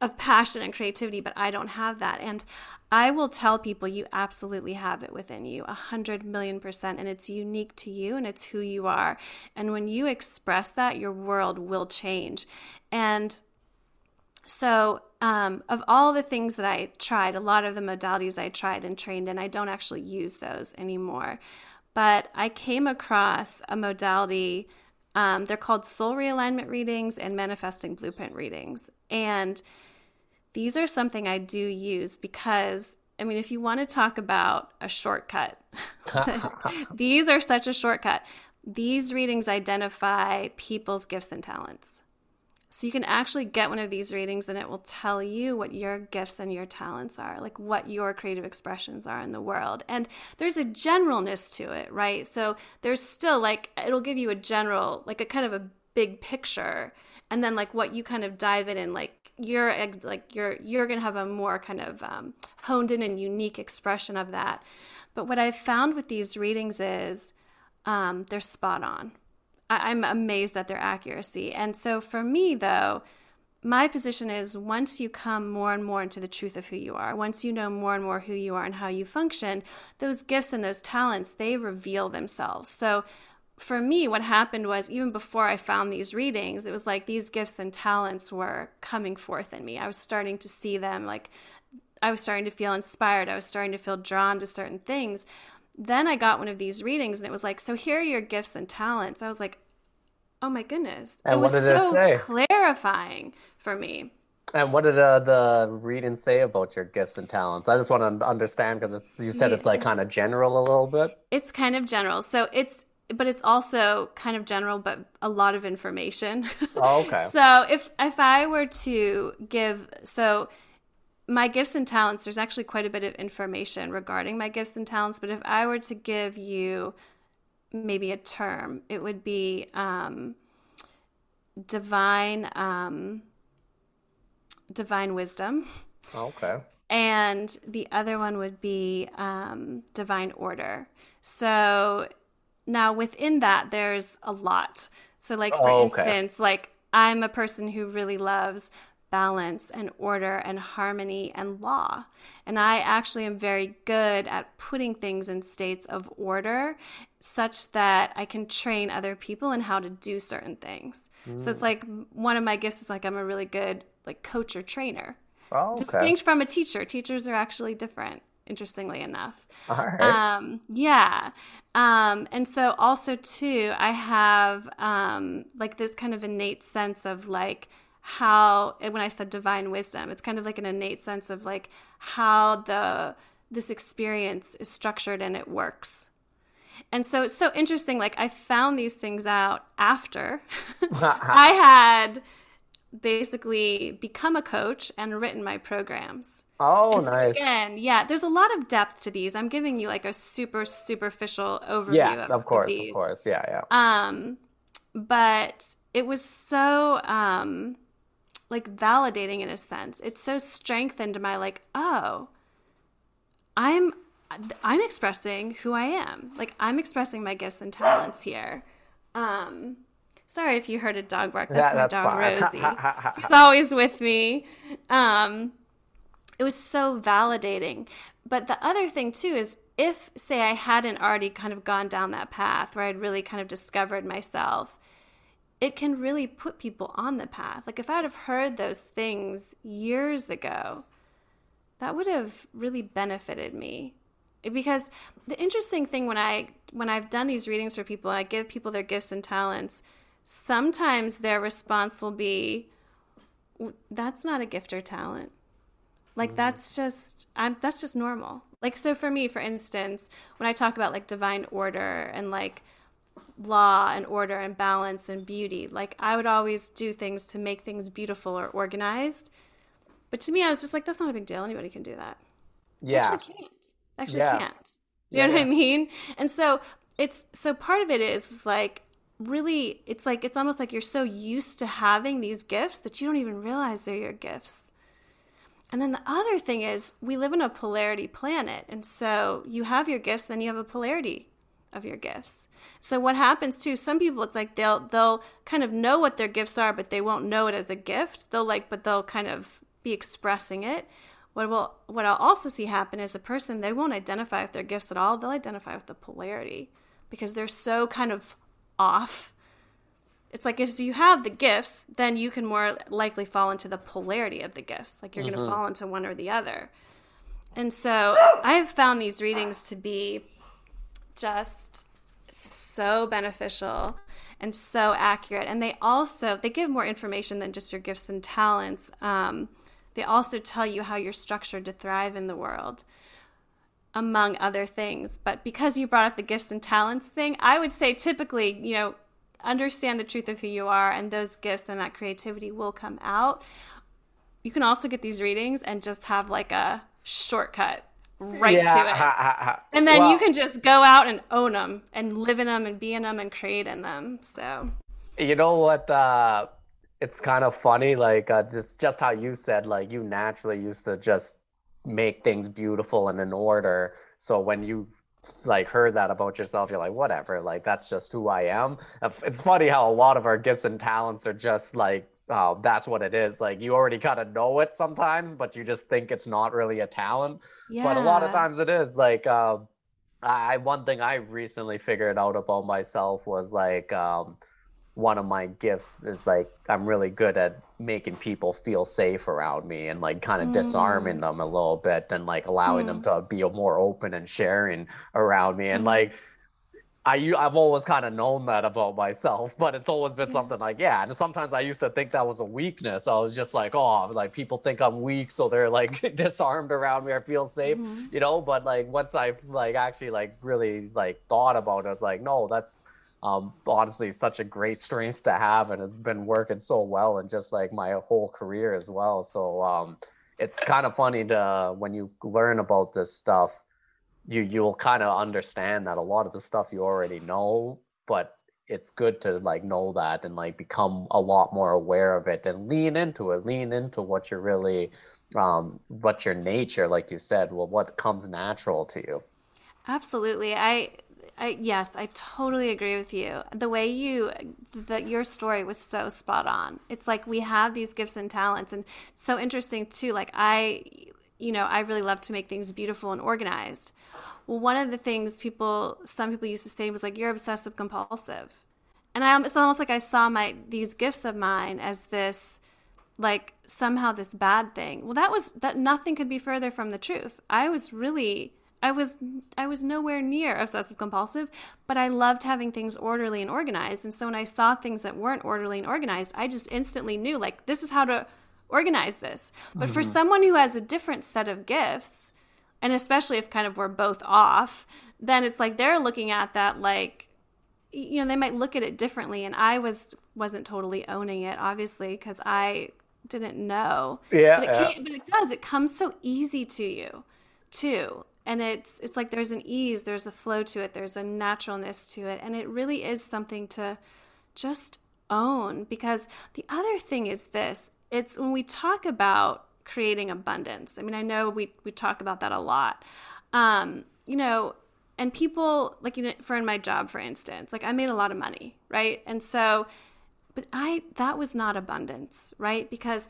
of passion and creativity but I don't have that and I will tell people you absolutely have it within you, a hundred million percent, and it's unique to you and it's who you are. And when you express that, your world will change. And so, um, of all the things that I tried, a lot of the modalities I tried and trained in, I don't actually use those anymore. But I came across a modality. Um, they're called soul realignment readings and manifesting blueprint readings. And these are something I do use because, I mean, if you want to talk about a shortcut, these are such a shortcut. These readings identify people's gifts and talents. So you can actually get one of these readings and it will tell you what your gifts and your talents are, like what your creative expressions are in the world. And there's a generalness to it, right? So there's still like, it'll give you a general, like a kind of a big picture. And then like what you kind of dive in and like you're like you're you're gonna have a more kind of um, honed in and unique expression of that. But what I've found with these readings is um, they're spot on. I- I'm amazed at their accuracy. And so for me, though, my position is once you come more and more into the truth of who you are, once you know more and more who you are and how you function, those gifts and those talents, they reveal themselves. So for me, what happened was even before I found these readings, it was like these gifts and talents were coming forth in me. I was starting to see them, like I was starting to feel inspired. I was starting to feel drawn to certain things. Then I got one of these readings and it was like, so here are your gifts and talents. I was like, oh my goodness. And it was so it clarifying for me. And what did uh, the reading say about your gifts and talents? I just want to understand because you said it's like kind of general a little bit. It's kind of general. So it's but it's also kind of general but a lot of information. Oh, okay. so if if I were to give so my gifts and talents there's actually quite a bit of information regarding my gifts and talents but if I were to give you maybe a term it would be um, divine um, divine wisdom. Okay. And the other one would be um, divine order. So now within that, there's a lot. So, like, for Oh, okay. instance, like I'm a person who really loves balance and order and harmony and law. And I actually am very good at putting things in states of order such that I can train other people in how to do certain things. So it's mm. like one of my gifts is like I'm a really good like coach or trainer. Oh, okay. Distinct from a teacher. Teachers are actually different, interestingly enough. Right. Um, yeah. Um, and so also too, I have um, like this kind of innate sense of like how when I said divine wisdom, it's kind of like an innate sense of like how the this experience is structured and it works. And so it's so interesting. Like I found these things out after I had basically become a coach and written my programs. oh, so nice. again, yeah, there's a lot of depth to these. I'm giving you like a super superficial overview Yeah, of, of course, these. of course. Yeah, yeah. Um, but it was so um, like validating in a sense. It so strengthened my like, oh, I'm I'm expressing who I am. Like I'm expressing my gifts and talents here. Um, sorry if you heard a dog bark. That's Yeah, my dog fine. Rosie. She's always with me. Um, it was so validating. But the other thing too is if say I hadn't already kind of gone down that path where I'd really kind of discovered myself, it can really put people on the path. Like if I'd have heard those things years ago, that would have really benefited me. Because the interesting thing when I when I've done these readings for people and I give people their gifts and talents, sometimes their response will be that's not a gift or talent. Like mm. that's just I'm that's just normal. Like so for me for instance, when I talk about like divine order and like law and order and balance and beauty. Like I would always do things to make things beautiful or organized. But to me, I was just like, that's not a big deal. Anybody can do that. Yeah. Actually can't. Actually Yeah. can't. Do you know Yeah, what I mean? And so it's so part of it is like really it's like it's almost like you're so used to having these gifts that you don't even realize they're your gifts. And then the other thing is we live in a polarity planet. And so you have your gifts, then you have a polarity of your gifts. So what happens too, some people it's like they'll they'll kind of know what their gifts are, but they won't know it as a gift. They'll like but they'll kind of be expressing it. what will what I'll also see happen is a person they won't identify with their gifts at all. They'll identify with the polarity because they're so kind of off. It's like if you have the gifts, then you can more likely fall into the polarity of the gifts. Like you're mm-hmm. going to fall into one or the other. And so I have found these readings to be just so beneficial and so accurate. And they also they give more information than just your gifts and talents. Um, they also tell you how you're structured to thrive in the world, among other things. But because you brought up the gifts and talents thing, I would say typically, you know, understand the truth of who you are, and those gifts and that creativity will come out. You can also get these readings and just have like a shortcut right yeah, to it. Ha, ha, ha. And then well, you can just go out and own them and live in them and be in them and create in them. So, you know what? Uh, it's kind of funny, like uh, just just how you said, like you naturally used to just make things beautiful and in order. So when you like heard that about yourself, you're like, whatever, like that's just who I am. It's funny how a lot of our gifts and talents are just like oh, that's what it is. Like you already kind of know it sometimes, but you just think it's not really a talent. Yeah. But a lot of times it is. Like uh, I one thing I recently figured out about myself was like um, one of my gifts is like I'm really good at making people feel safe around me and like kind of mm. disarming them a little bit and like allowing mm. them to be more open and sharing around me and mm. like I I've always kind of known that about myself, but it's always been something like yeah. And sometimes I used to think that was a weakness. I was just like, oh, like people think I'm weak, so they're like disarmed around me I feel safe, mm-hmm. you know. But like once I like actually like really like thought about it, I was like, no, that's um honestly such a great strength to have, and it's been working so well and just like my whole career as well. So um, it's kind of funny to when you learn about this stuff you you'll kind of understand that a lot of the stuff you already know, but it's good to like know that and like become a lot more aware of it and lean into it, lean into what you're really um what your nature, like you said, well what comes natural to you. Absolutely. I I, yes, I totally agree with you. The way you that your story was so spot on. It's like we have these gifts and talents and so interesting too. Like I you know, I really love to make things beautiful and organized. Well, one of the things people, some people used to say was like, you're obsessive compulsive. And I, it's almost like I saw my, these gifts of mine as this, like somehow this bad thing. Well, that was, that nothing could be further from the truth. I was really, I was, I was nowhere near obsessive compulsive, but I loved having things orderly and organized. And so when I saw things that weren't orderly and organized, I just instantly knew like, this is how to, organize this. But mm-hmm. for someone who has a different set of gifts, and especially if kind of we're both off, then it's like they're looking at that like you know, they might look at it differently and I was wasn't totally owning it obviously because I didn't know. Yeah. But it, yeah. but it does. It comes so easy to you too. And it's it's like there's an ease, there's a flow to it, there's a naturalness to it, and it really is something to just own because the other thing is this it's when we talk about creating abundance. I mean, I know we we talk about that a lot. Um, you know, and people like you know, for in my job, for instance, like I made a lot of money, right? And so, but I that was not abundance, right? Because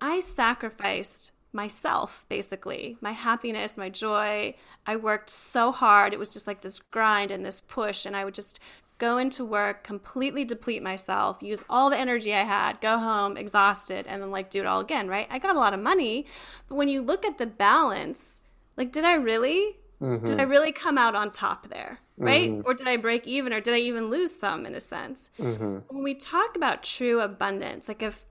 I sacrificed myself basically my happiness my joy i worked so hard it was just like this grind and this push and i would just go into work, completely deplete myself, use all the energy I had, go home exhausted, and then like do it all again, right? I got a lot of money, but when you look at the balance, like, did I really? Mm-hmm. Did I really come out on top there, right? Mm-hmm. Or did I break even, or did I even lose some in a sense? Mm-hmm. When we talk about true abundance, like if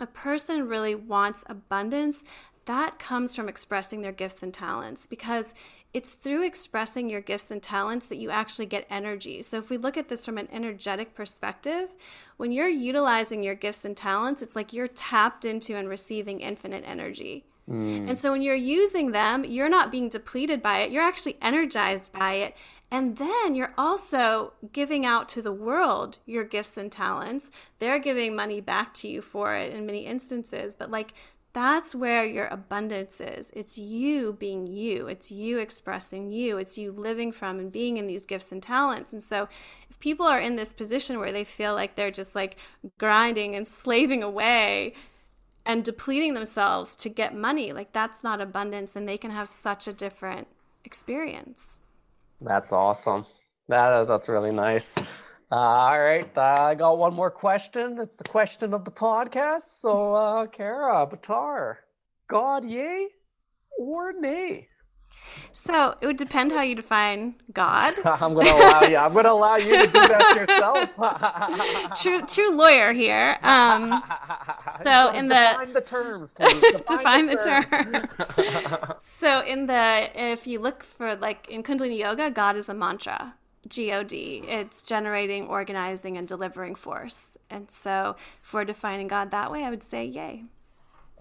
a person really wants abundance, that comes from expressing their gifts and talents because it's through expressing your gifts and talents that you actually get energy. So, if we look at this from an energetic perspective, when you're utilizing your gifts and talents, it's like you're tapped into and receiving infinite energy. Mm. And so, when you're using them, you're not being depleted by it, you're actually energized by it. And then you're also giving out to the world your gifts and talents. They're giving money back to you for it in many instances. But, like, that's where your abundance is. It's you being you. It's you expressing you. It's you living from and being in these gifts and talents. And so, if people are in this position where they feel like they're just like grinding and slaving away, and depleting themselves to get money. Like that's not abundance, and they can have such a different experience. That's awesome. That that's really nice. Uh, all right, uh, I got one more question. It's the question of the podcast. So, uh, Kara, Batar, God, yay or nay? So it would depend how you define God. I'm going to allow you. I'm going to allow you to do that yourself. true, true lawyer here. Um, so in the define the terms, please. Define, define the, the terms. so in the if you look for like in Kundalini Yoga, God is a mantra. God. It's generating, organizing, and delivering force. And so, if we're defining God that way, I would say yay.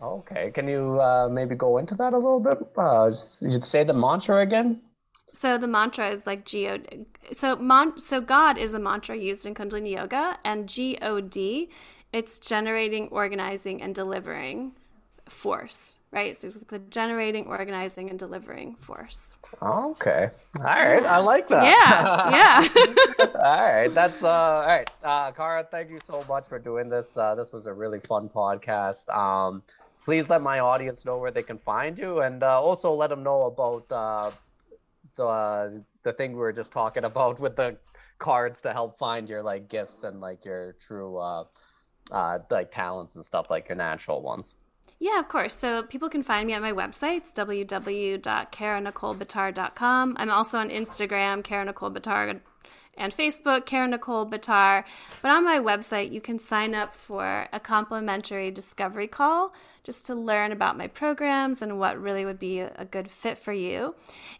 Okay, can you uh, maybe go into that a little bit? Uh, you'd say the mantra again. So the mantra is like God. So mon- so God is a mantra used in Kundalini Yoga, and God, it's generating, organizing, and delivering force, right? So it's the generating, organizing, and delivering force. Okay. All right. I like that. Yeah. Yeah. all right. That's uh all right. Uh Kara, thank you so much for doing this. Uh this was a really fun podcast. Um please let my audience know where they can find you and uh, also let them know about uh the the thing we were just talking about with the cards to help find your like gifts and like your true uh uh like talents and stuff like your natural ones. Yeah, of course. So people can find me at my website. It's www.karanicolebatar.com. I'm also on Instagram, Kara Nicole and Facebook, Kara Nicole. But on my website, you can sign up for a complimentary discovery call just to learn about my programs and what really would be a good fit for you.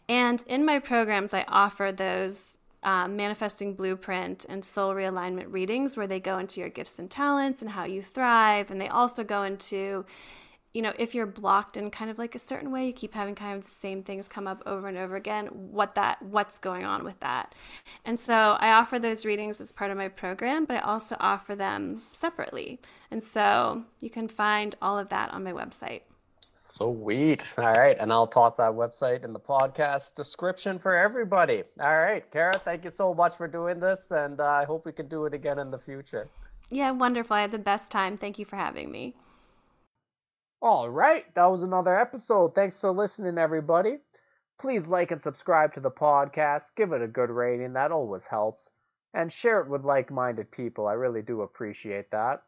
And in my programs, I offer those um, manifesting blueprint and soul realignment readings where they go into your gifts and talents and how you thrive. And they also go into you know, if you're blocked in kind of like a certain way, you keep having kind of the same things come up over and over again, what that what's going on with that. And so I offer those readings as part of my program, but I also offer them separately. And so you can find all of that on my website. Sweet. All right. And I'll toss that website in the podcast description for everybody. All right. Kara, thank you so much for doing this. And uh, I hope we can do it again in the future. Yeah, wonderful. I had the best time. Thank you for having me. All right, that was another episode. Thanks for listening, everybody. Please like and subscribe to the podcast. Give it a good rating, that always helps. And share it with like minded people. I really do appreciate that.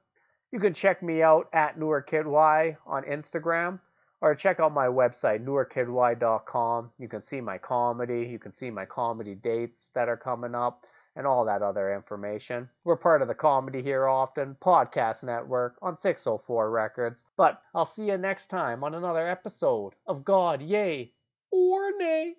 You can check me out at NewerKidY on Instagram or check out my website, newerkidY.com. You can see my comedy, you can see my comedy dates that are coming up and all that other information. We're part of the Comedy Here Often podcast network on 604 Records. But I'll see you next time on another episode of God, Yay or Nay.